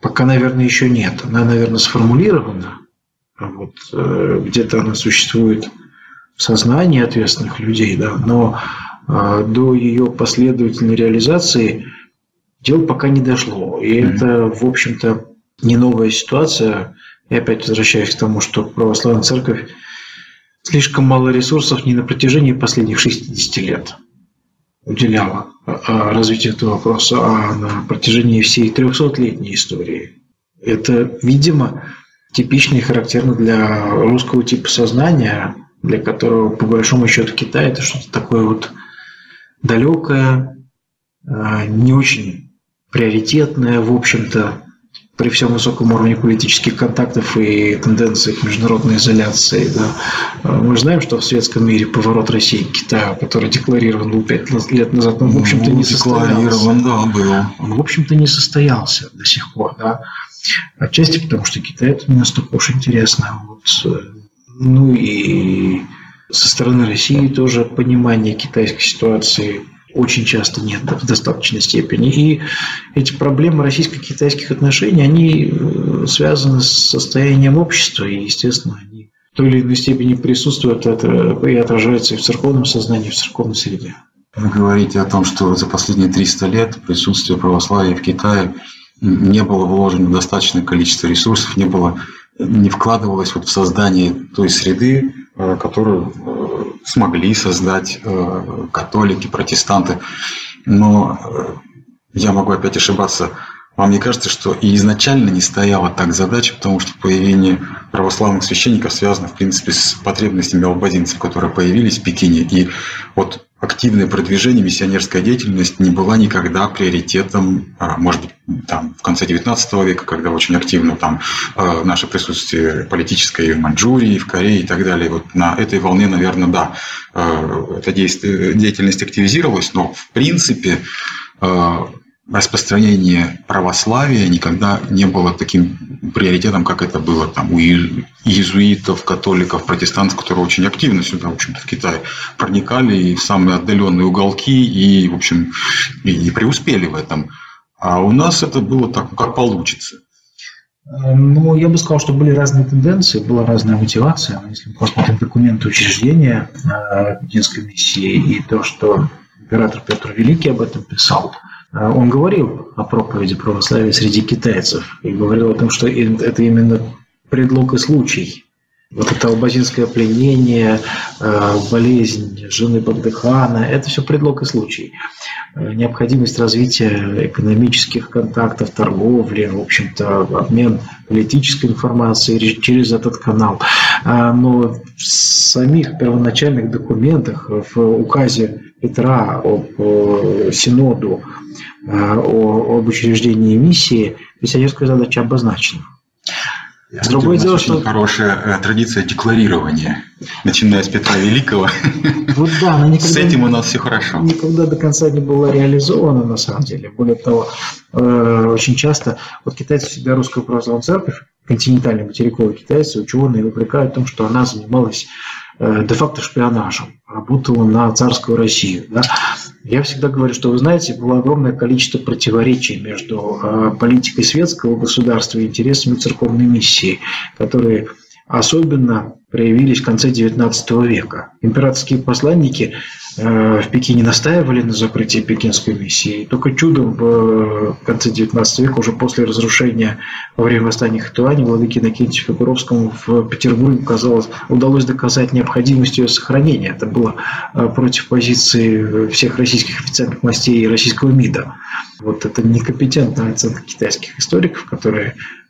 пока, наверное, еще нет. Она, наверное, сформулирована, Вот, э, где-то она существует в сознании ответственных людей, да, но до ее последовательной реализации дело пока не дошло. И mm-hmm. это, в общем-то, не новая ситуация. И опять возвращаюсь к тому, что православная церковь слишком мало ресурсов не на протяжении последних 60 лет уделяла а, развитию этого вопроса, а на протяжении всей 300-летней истории. Это, видимо, типично и характерно для русского типа сознания, для которого, по большому счету, Китай – это что-то такое вот далекое, а, не очень приоритетное, в общем-то, при всем высоком уровне политических контактов и тенденциях международной изоляции. Да. Мы знаем, что в светском мире поворот России к Китаю, который декларирован был пять лет назад, он, в общем-то, не ну, состоялся. Да, был. Он, в общем-то, не состоялся до сих пор. Да. Отчасти потому, что Китай это не настолько уж интересно. Вот, э, ну и со стороны России тоже понимание китайской ситуации очень часто нет в достаточной степени. И эти проблемы российско-китайских отношений, они э, связаны с состоянием общества, и, естественно, они в той или иной степени присутствуют это и отражаются и в церковном сознании, и в церковной среде. Вы говорите о том, что за последние 300 лет присутствие православия в Китае не было вложено достаточное количество ресурсов, не было не вкладывалось вот в создание той среды, э, которую э, смогли создать э, католики, протестанты. Но я могу опять ошибаться. Вам не кажется, что и изначально не стояла так задача, потому что появление православных священников связано, в принципе, с потребностями албазинцев, которые появились в Пекине. И вот активное продвижение, миссионерская деятельность не была никогда приоритетом, а, может быть, там, в конце XIX века, когда очень активно там а, наше присутствие политическое в Маньчжурии, в Корее и так далее. Вот на этой волне, наверное, да, а, эта деятельность активизировалась, но в принципе распространение православия никогда не было таким приоритетом, как это было там у иезуитов, католиков, протестантов, которые очень активно сюда, в общем-то, в Китай проникали и в самые отдаленные уголки и, в общем, и, и преуспели в этом. А у нас это было так, как получится. Ну, я бы сказал, что были разные тенденции, была разная мотивация. Если мы посмотрим документы учреждения Пекинской э, миссии и то, что император Петр Великий об этом писал – он говорил о проповеди православия среди китайцев и говорил о том, что это именно предлог и случай. Вот это албазинское пленение, а, болезнь жены Багдыхана – это все предлог и случай. А, необходимость развития экономических контактов, торговли, в общем-то, обмен политической информацией через этот канал. Но в самих первоначальных документах, в указе Петра об Синоду Э, об учреждении миссии, миссионерская задача обозначена. С Другое дело, что... хорошая э, традиция декларирования, начиная с Петра Великого. Вот да, она никогда, с этим у нас все хорошо. Никогда до конца не была реализована, на самом деле. Более того, э, очень часто вот китайцы всегда русскую православную церковь, континентальные материковые китайцы, ученые упрекают в том, что она занималась де-факто шпионажем, работала на царскую Россию. Да? Я всегда говорю, что, вы знаете, было огромное количество противоречий между э, политикой светского государства и интересами церковной миссии, которые особенно проявились в конце XIX века. Императорские посланники э, в Пекине настаивали на закрытии пекинской миссии. Только чудом в конце XIX века, уже после разрушения во время восстания Хатуани, владыке Иннокентию Фигуровскому в Петербурге казалось, удалось доказать необходимость ее сохранения. Это было э, против позиции всех российских официальных властей и российского МИДа. Вот это некомпетентная оценка китайских историков, которые Э,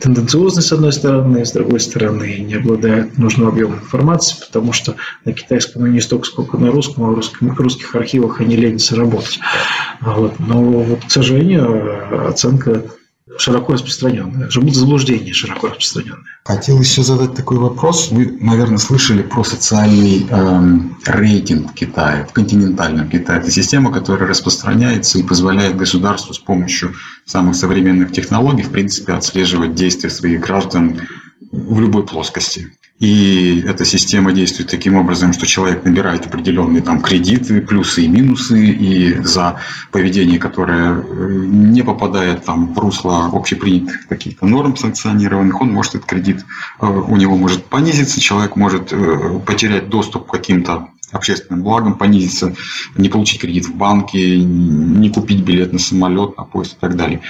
тенденциозны с одной стороны, с другой стороны не обладают нужным объемом информации, потому что на китайском не столько, сколько на русском, а в русском, русских архивах они ленятся работать. Вот. Но, вот, к сожалению, оценка широко распространенная. Живут заблуждения широко распространенные. Хотел еще задать такой вопрос. Вы, наверное, слышали про социальный эм, рейтинг Китая в континентальном Китае. Это система, которая распространяется и позволяет государству с помощью самых современных технологий, в принципе, отслеживать действия своих граждан в любой плоскости. И эта система действует таким образом, что человек набирает определенные там кредиты, плюсы и минусы, и за поведение, которое э, не попадает там в русло общепринятых каких-то норм санкционированных, он может этот кредит, э, у него может понизиться, человек может э, потерять доступ к каким-то общественным благам, понизиться, не получить кредит в банке, не купить билет на самолет, на поезд и так далее.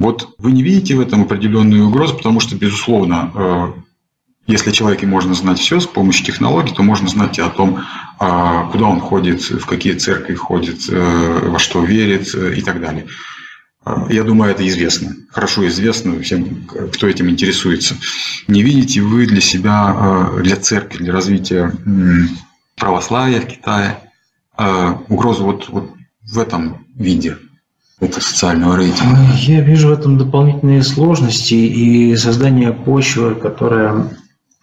Вот вы не видите в этом определенную угрозу, потому что, безусловно, если о человеке можно знать все с помощью технологий, то можно знать и о том, а, куда он ходит, в какие церкви ходит, э, во что верит э, и так далее. А, я думаю, это известно, хорошо известно всем, кто этим интересуется. Не видите вы для себя, а, для церкви, для развития православия в Китае угрозу вот, вот в этом виде? этого социального рейтинга? Я вижу в этом дополнительные сложности и создание почвы, которая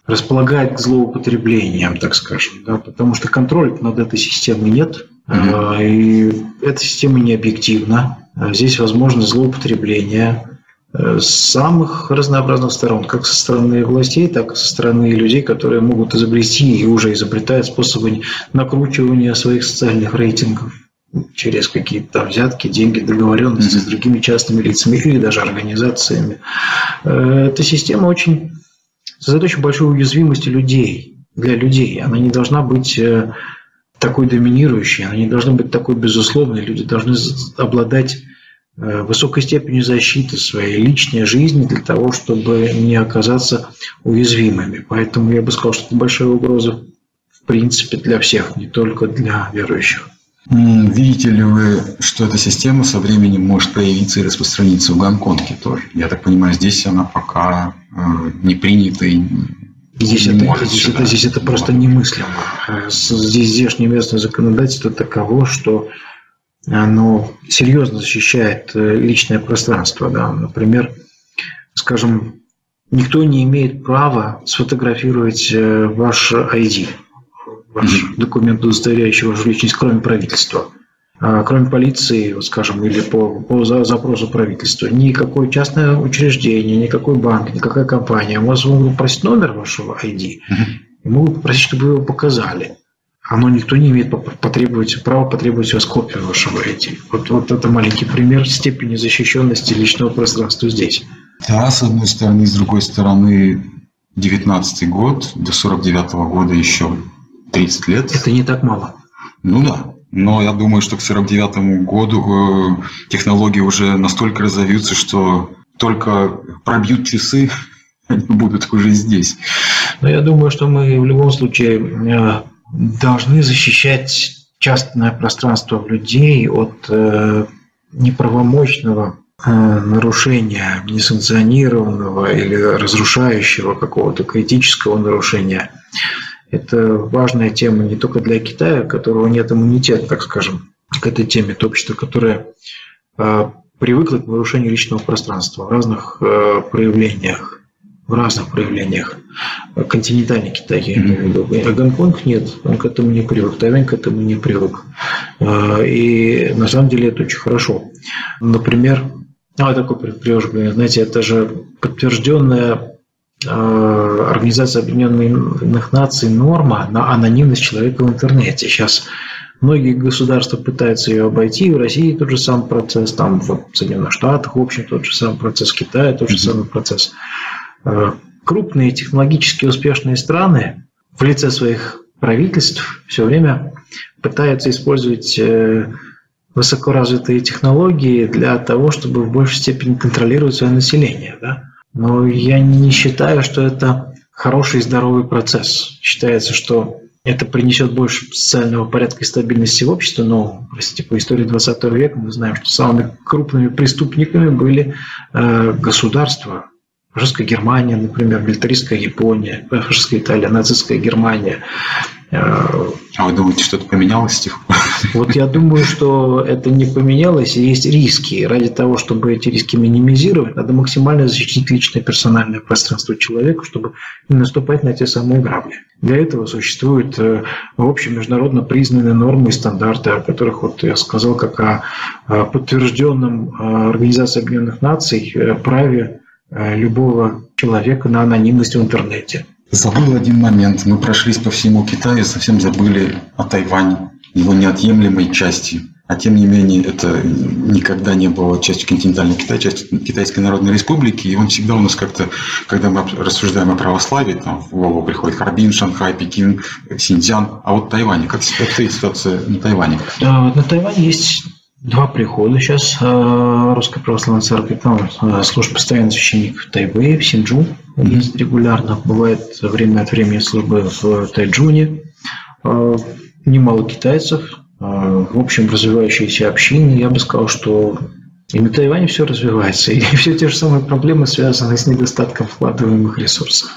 располагает к злоупотреблениям, так скажем, да, потому что контроля над этой системой нет, mm-hmm. и эта система не объективна. А здесь возможно злоупотребление э, с самых разнообразных сторон, как со стороны властей, так и со стороны людей, которые могут изобрести и уже изобретают способы накручивания своих социальных рейтингов через какие-то взятки, деньги, договоренности mm-hmm. с другими частными лицами или даже организациями. Э, эта система очень создает очень большую уязвимость людей, для людей. Она не должна быть э, такой доминирующей, она не должна быть такой безусловной. Люди должны обладать э, высокой степенью защиты своей личной жизни для того, чтобы не оказаться уязвимыми. Поэтому я бы сказал, что это большая угроза в принципе для всех, не только для верующих. Видите ли вы, что эта система со временем может появиться и распространиться в Гонконге тоже? Я так понимаю, здесь она пока э, не принята и Здесь, не это, может здесь, это, здесь это просто немыслимо. Здесь здешнее местное законодательство таково, что оно серьезно защищает э, личное пространство. Да? Например, скажем, никто не имеет права сфотографировать э, ваш ID документ, удостоверяющий вашу личность, кроме правительства. А, кроме полиции, вот скажем, или по, по запросу правительства, никакое частное учреждение, никакой банк, никакая компания. У вас могут попросить номер вашего ID могут попросить, чтобы вы его показали. Оно никто не имеет потребовать, права потребовать у вас копию вашего ID. Вот, вот это маленький пример степени защищенности личного пространства здесь. Да, с одной стороны, с другой стороны, 19 год, до 49 -го года еще 30 лет. Это не так мало. Ну да. Но я думаю, что к 49 году э, технологии уже настолько разовьются, что только пробьют часы, они будут уже здесь. Но я думаю, что мы в любом случае э, должны защищать частное пространство людей от э, неправомочного э, нарушения, несанкционированного или разрушающего какого-то критического нарушения это важная тема не только для Китая, у которого нет иммунитета, так скажем, к этой теме. Это общество, которое э, привыкло к нарушению личного пространства в разных э, проявлениях. В разных проявлениях. Континентальный Китай, я имею в виду. А Гонконг нет, он к этому не привык, Тайвань к этому не привык. Э, и на самом деле это очень хорошо. Например, а такой пример, знаете, это же подтвержденная Э, Организация Объединенных Наций норма на анонимность человека в интернете. Сейчас многие государства пытаются ее обойти. В России тот же самый процесс, там в Соединенных Штатах, в общем, тот же самый процесс, в Китае тот же самый процесс. Э, крупные технологически успешные страны в лице своих правительств все время пытаются использовать э, высокоразвитые технологии для того, чтобы в большей степени контролировать свое население. Да? Но я не считаю, что это хороший и здоровый процесс. Считается, что это принесет больше социального порядка и стабильности в обществе, но, простите, по истории 20 века мы знаем, что самыми крупными преступниками были э, государства, фашистская Германия, например, милитаристская Япония, фашистская Италия, нацистская Германия. А вы думаете, что-то поменялось с тех пор? Вот я думаю, что это не поменялось, и есть риски. Ради того, чтобы эти риски минимизировать, надо максимально защитить личное персональное пространство человека, чтобы не наступать на те самые грабли. Для этого существуют э, в общем международно признанные нормы и стандарты, о которых вот я сказал, как о подтвержденном э, Организацией Объединенных Наций э, праве любого человека на анонимность в интернете. Забыл один момент. Мы прошлись по всему Китаю, совсем забыли о Тайване, его неотъемлемой части. А тем не менее, это никогда не было частью континентального Китая, частью Китайской Народной Республики. И он всегда у нас как-то, когда мы рассуждаем о православии, там в голову приходит Харбин, Шанхай, Пекин, Синьцзян. А вот Тайвань, как обстоит ситуация на Тайване? На Тайване есть два прихода сейчас э, Русской Православной Церкви. Там э, служит постоянный священник в Тайбэе, в Синджу ездит регулярно. Бывает время от времени службы в Тайджуне. Э, немало китайцев, в общем, развивающиеся общины. Я бы сказал, что и на Тайване все развивается, и все те же самые проблемы связаны с недостатком вкладываемых ресурсов.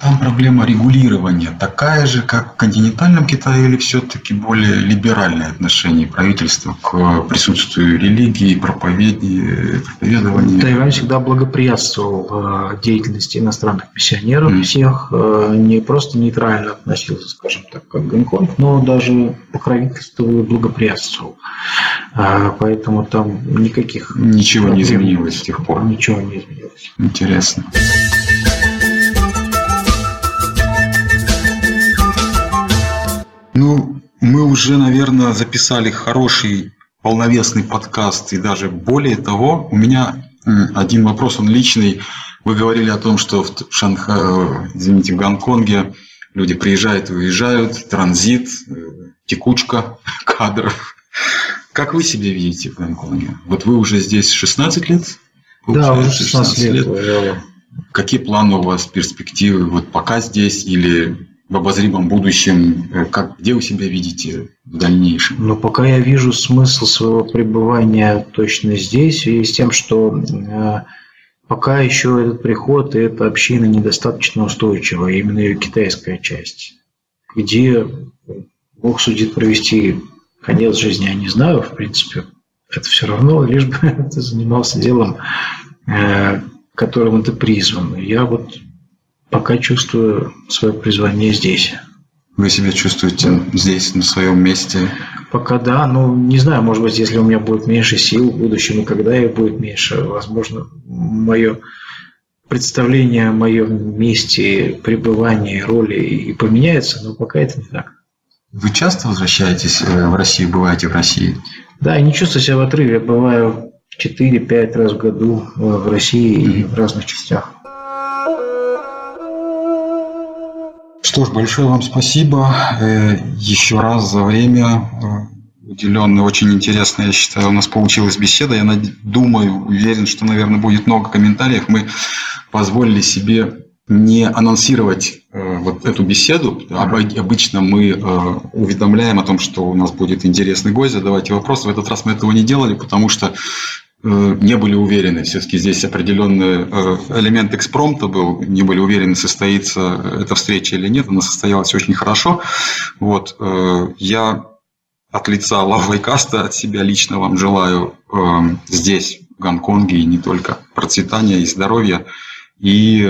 Там проблема регулирования такая же, как в континентальном Китае, или все-таки более либеральное отношение правительства к присутствию религии, проповедования? Тайвань всегда благоприятствовал э, деятельности иностранных миссионеров mm. всех, э, не просто нейтрально относился, скажем так, как Гонконг, но даже покровительствовал и благоприятствовал. Э, поэтому там никаких... Ничего проблем, не изменилось с тех пор? Ничего не изменилось. Интересно. Мы уже, наверное, записали хороший полновесный подкаст, и даже более того, у меня один вопрос, он личный. Вы говорили о том, что в Шанхае, э, извините, в Гонконге люди приезжают и уезжают, транзит, э, текучка кадров. Как вы себя видите в Гонконге? Вот вы уже здесь 16 лет? Да, уже 16, 16 лет. лет. Какие планы у вас, перспективы? Вот пока здесь или в обозримом будущем, э, как, где вы себя видите в дальнейшем? Ну, пока я вижу смысл своего пребывания точно здесь, и с тем, что э, пока еще этот приход и эта община недостаточно устойчива, именно ее китайская часть, где Бог судит провести конец жизни, я не знаю, в принципе, это все равно, лишь бы ты занимался делом, э, которым ты призван. Я вот пока чувствую свое призвание здесь. Вы себя чувствуете здесь, на своем месте? Пока да, ну не знаю, может быть, если у меня будет меньше сил в будущем, и когда их будет меньше, возможно, мое представление о моем месте пребывания, роли и поменяется, но пока это не так. Вы часто возвращаетесь э, в Россию, бываете в России? Да, я не чувствую себя в отрыве. Я бываю 4-5 раз в году э, в России mm-hmm. и в разных частях. Что ж, большое вам спасибо э, еще раз за время э, уделенное. Очень интересно, я считаю, у нас получилась беседа. Я думаю, уверен, что, наверное, будет много комментариев. Мы позволили себе не анонсировать э, вот эту беседу. Обычно мы уведомляем о том, что у нас будет интересный гость, задавайте вопросы. В этот раз мы этого не делали, потому что Э, не были уверены. Все-таки здесь определенный э, элемент экспромта был, не были уверены, состоится эта встреча или нет. Она состоялась очень хорошо. Вот. Э, я от лица Лавой Каста от себя лично вам желаю здесь, в Гонконге, и не только процветания и здоровья, и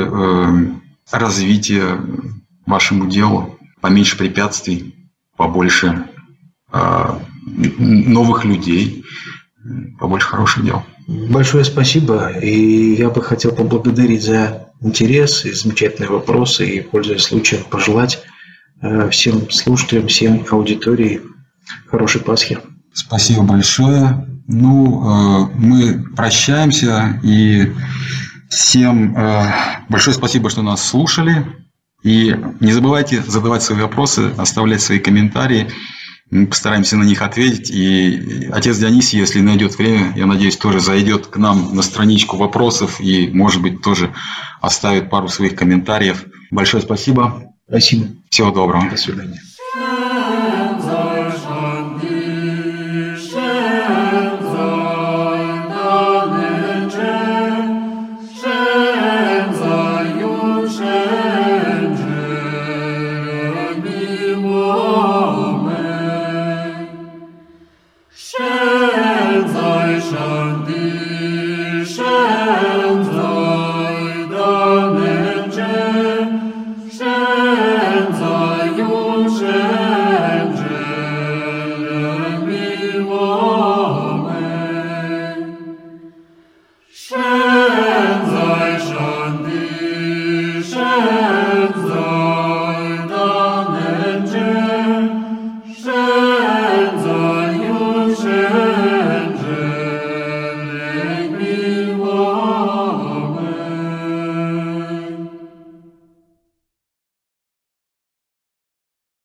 развития вашему делу, поменьше препятствий, побольше новых людей, побольше хороших дел. Большое спасибо. И я бы хотел поблагодарить за интерес и замечательные вопросы. И, пользуясь случаем, пожелать э, всем слушателям, всем аудитории хорошей Пасхи. Спасибо большое. Ну, э, мы прощаемся и всем э, большое спасибо, что нас слушали. И не забывайте задавать свои вопросы, оставлять свои комментарии. Мы постараемся на них ответить. И отец Дионисий, если найдет время, я надеюсь, тоже зайдет к нам на страничку вопросов и, может быть, тоже оставит пару своих комментариев. Большое спасибо. Спасибо. Всего доброго. До свидания.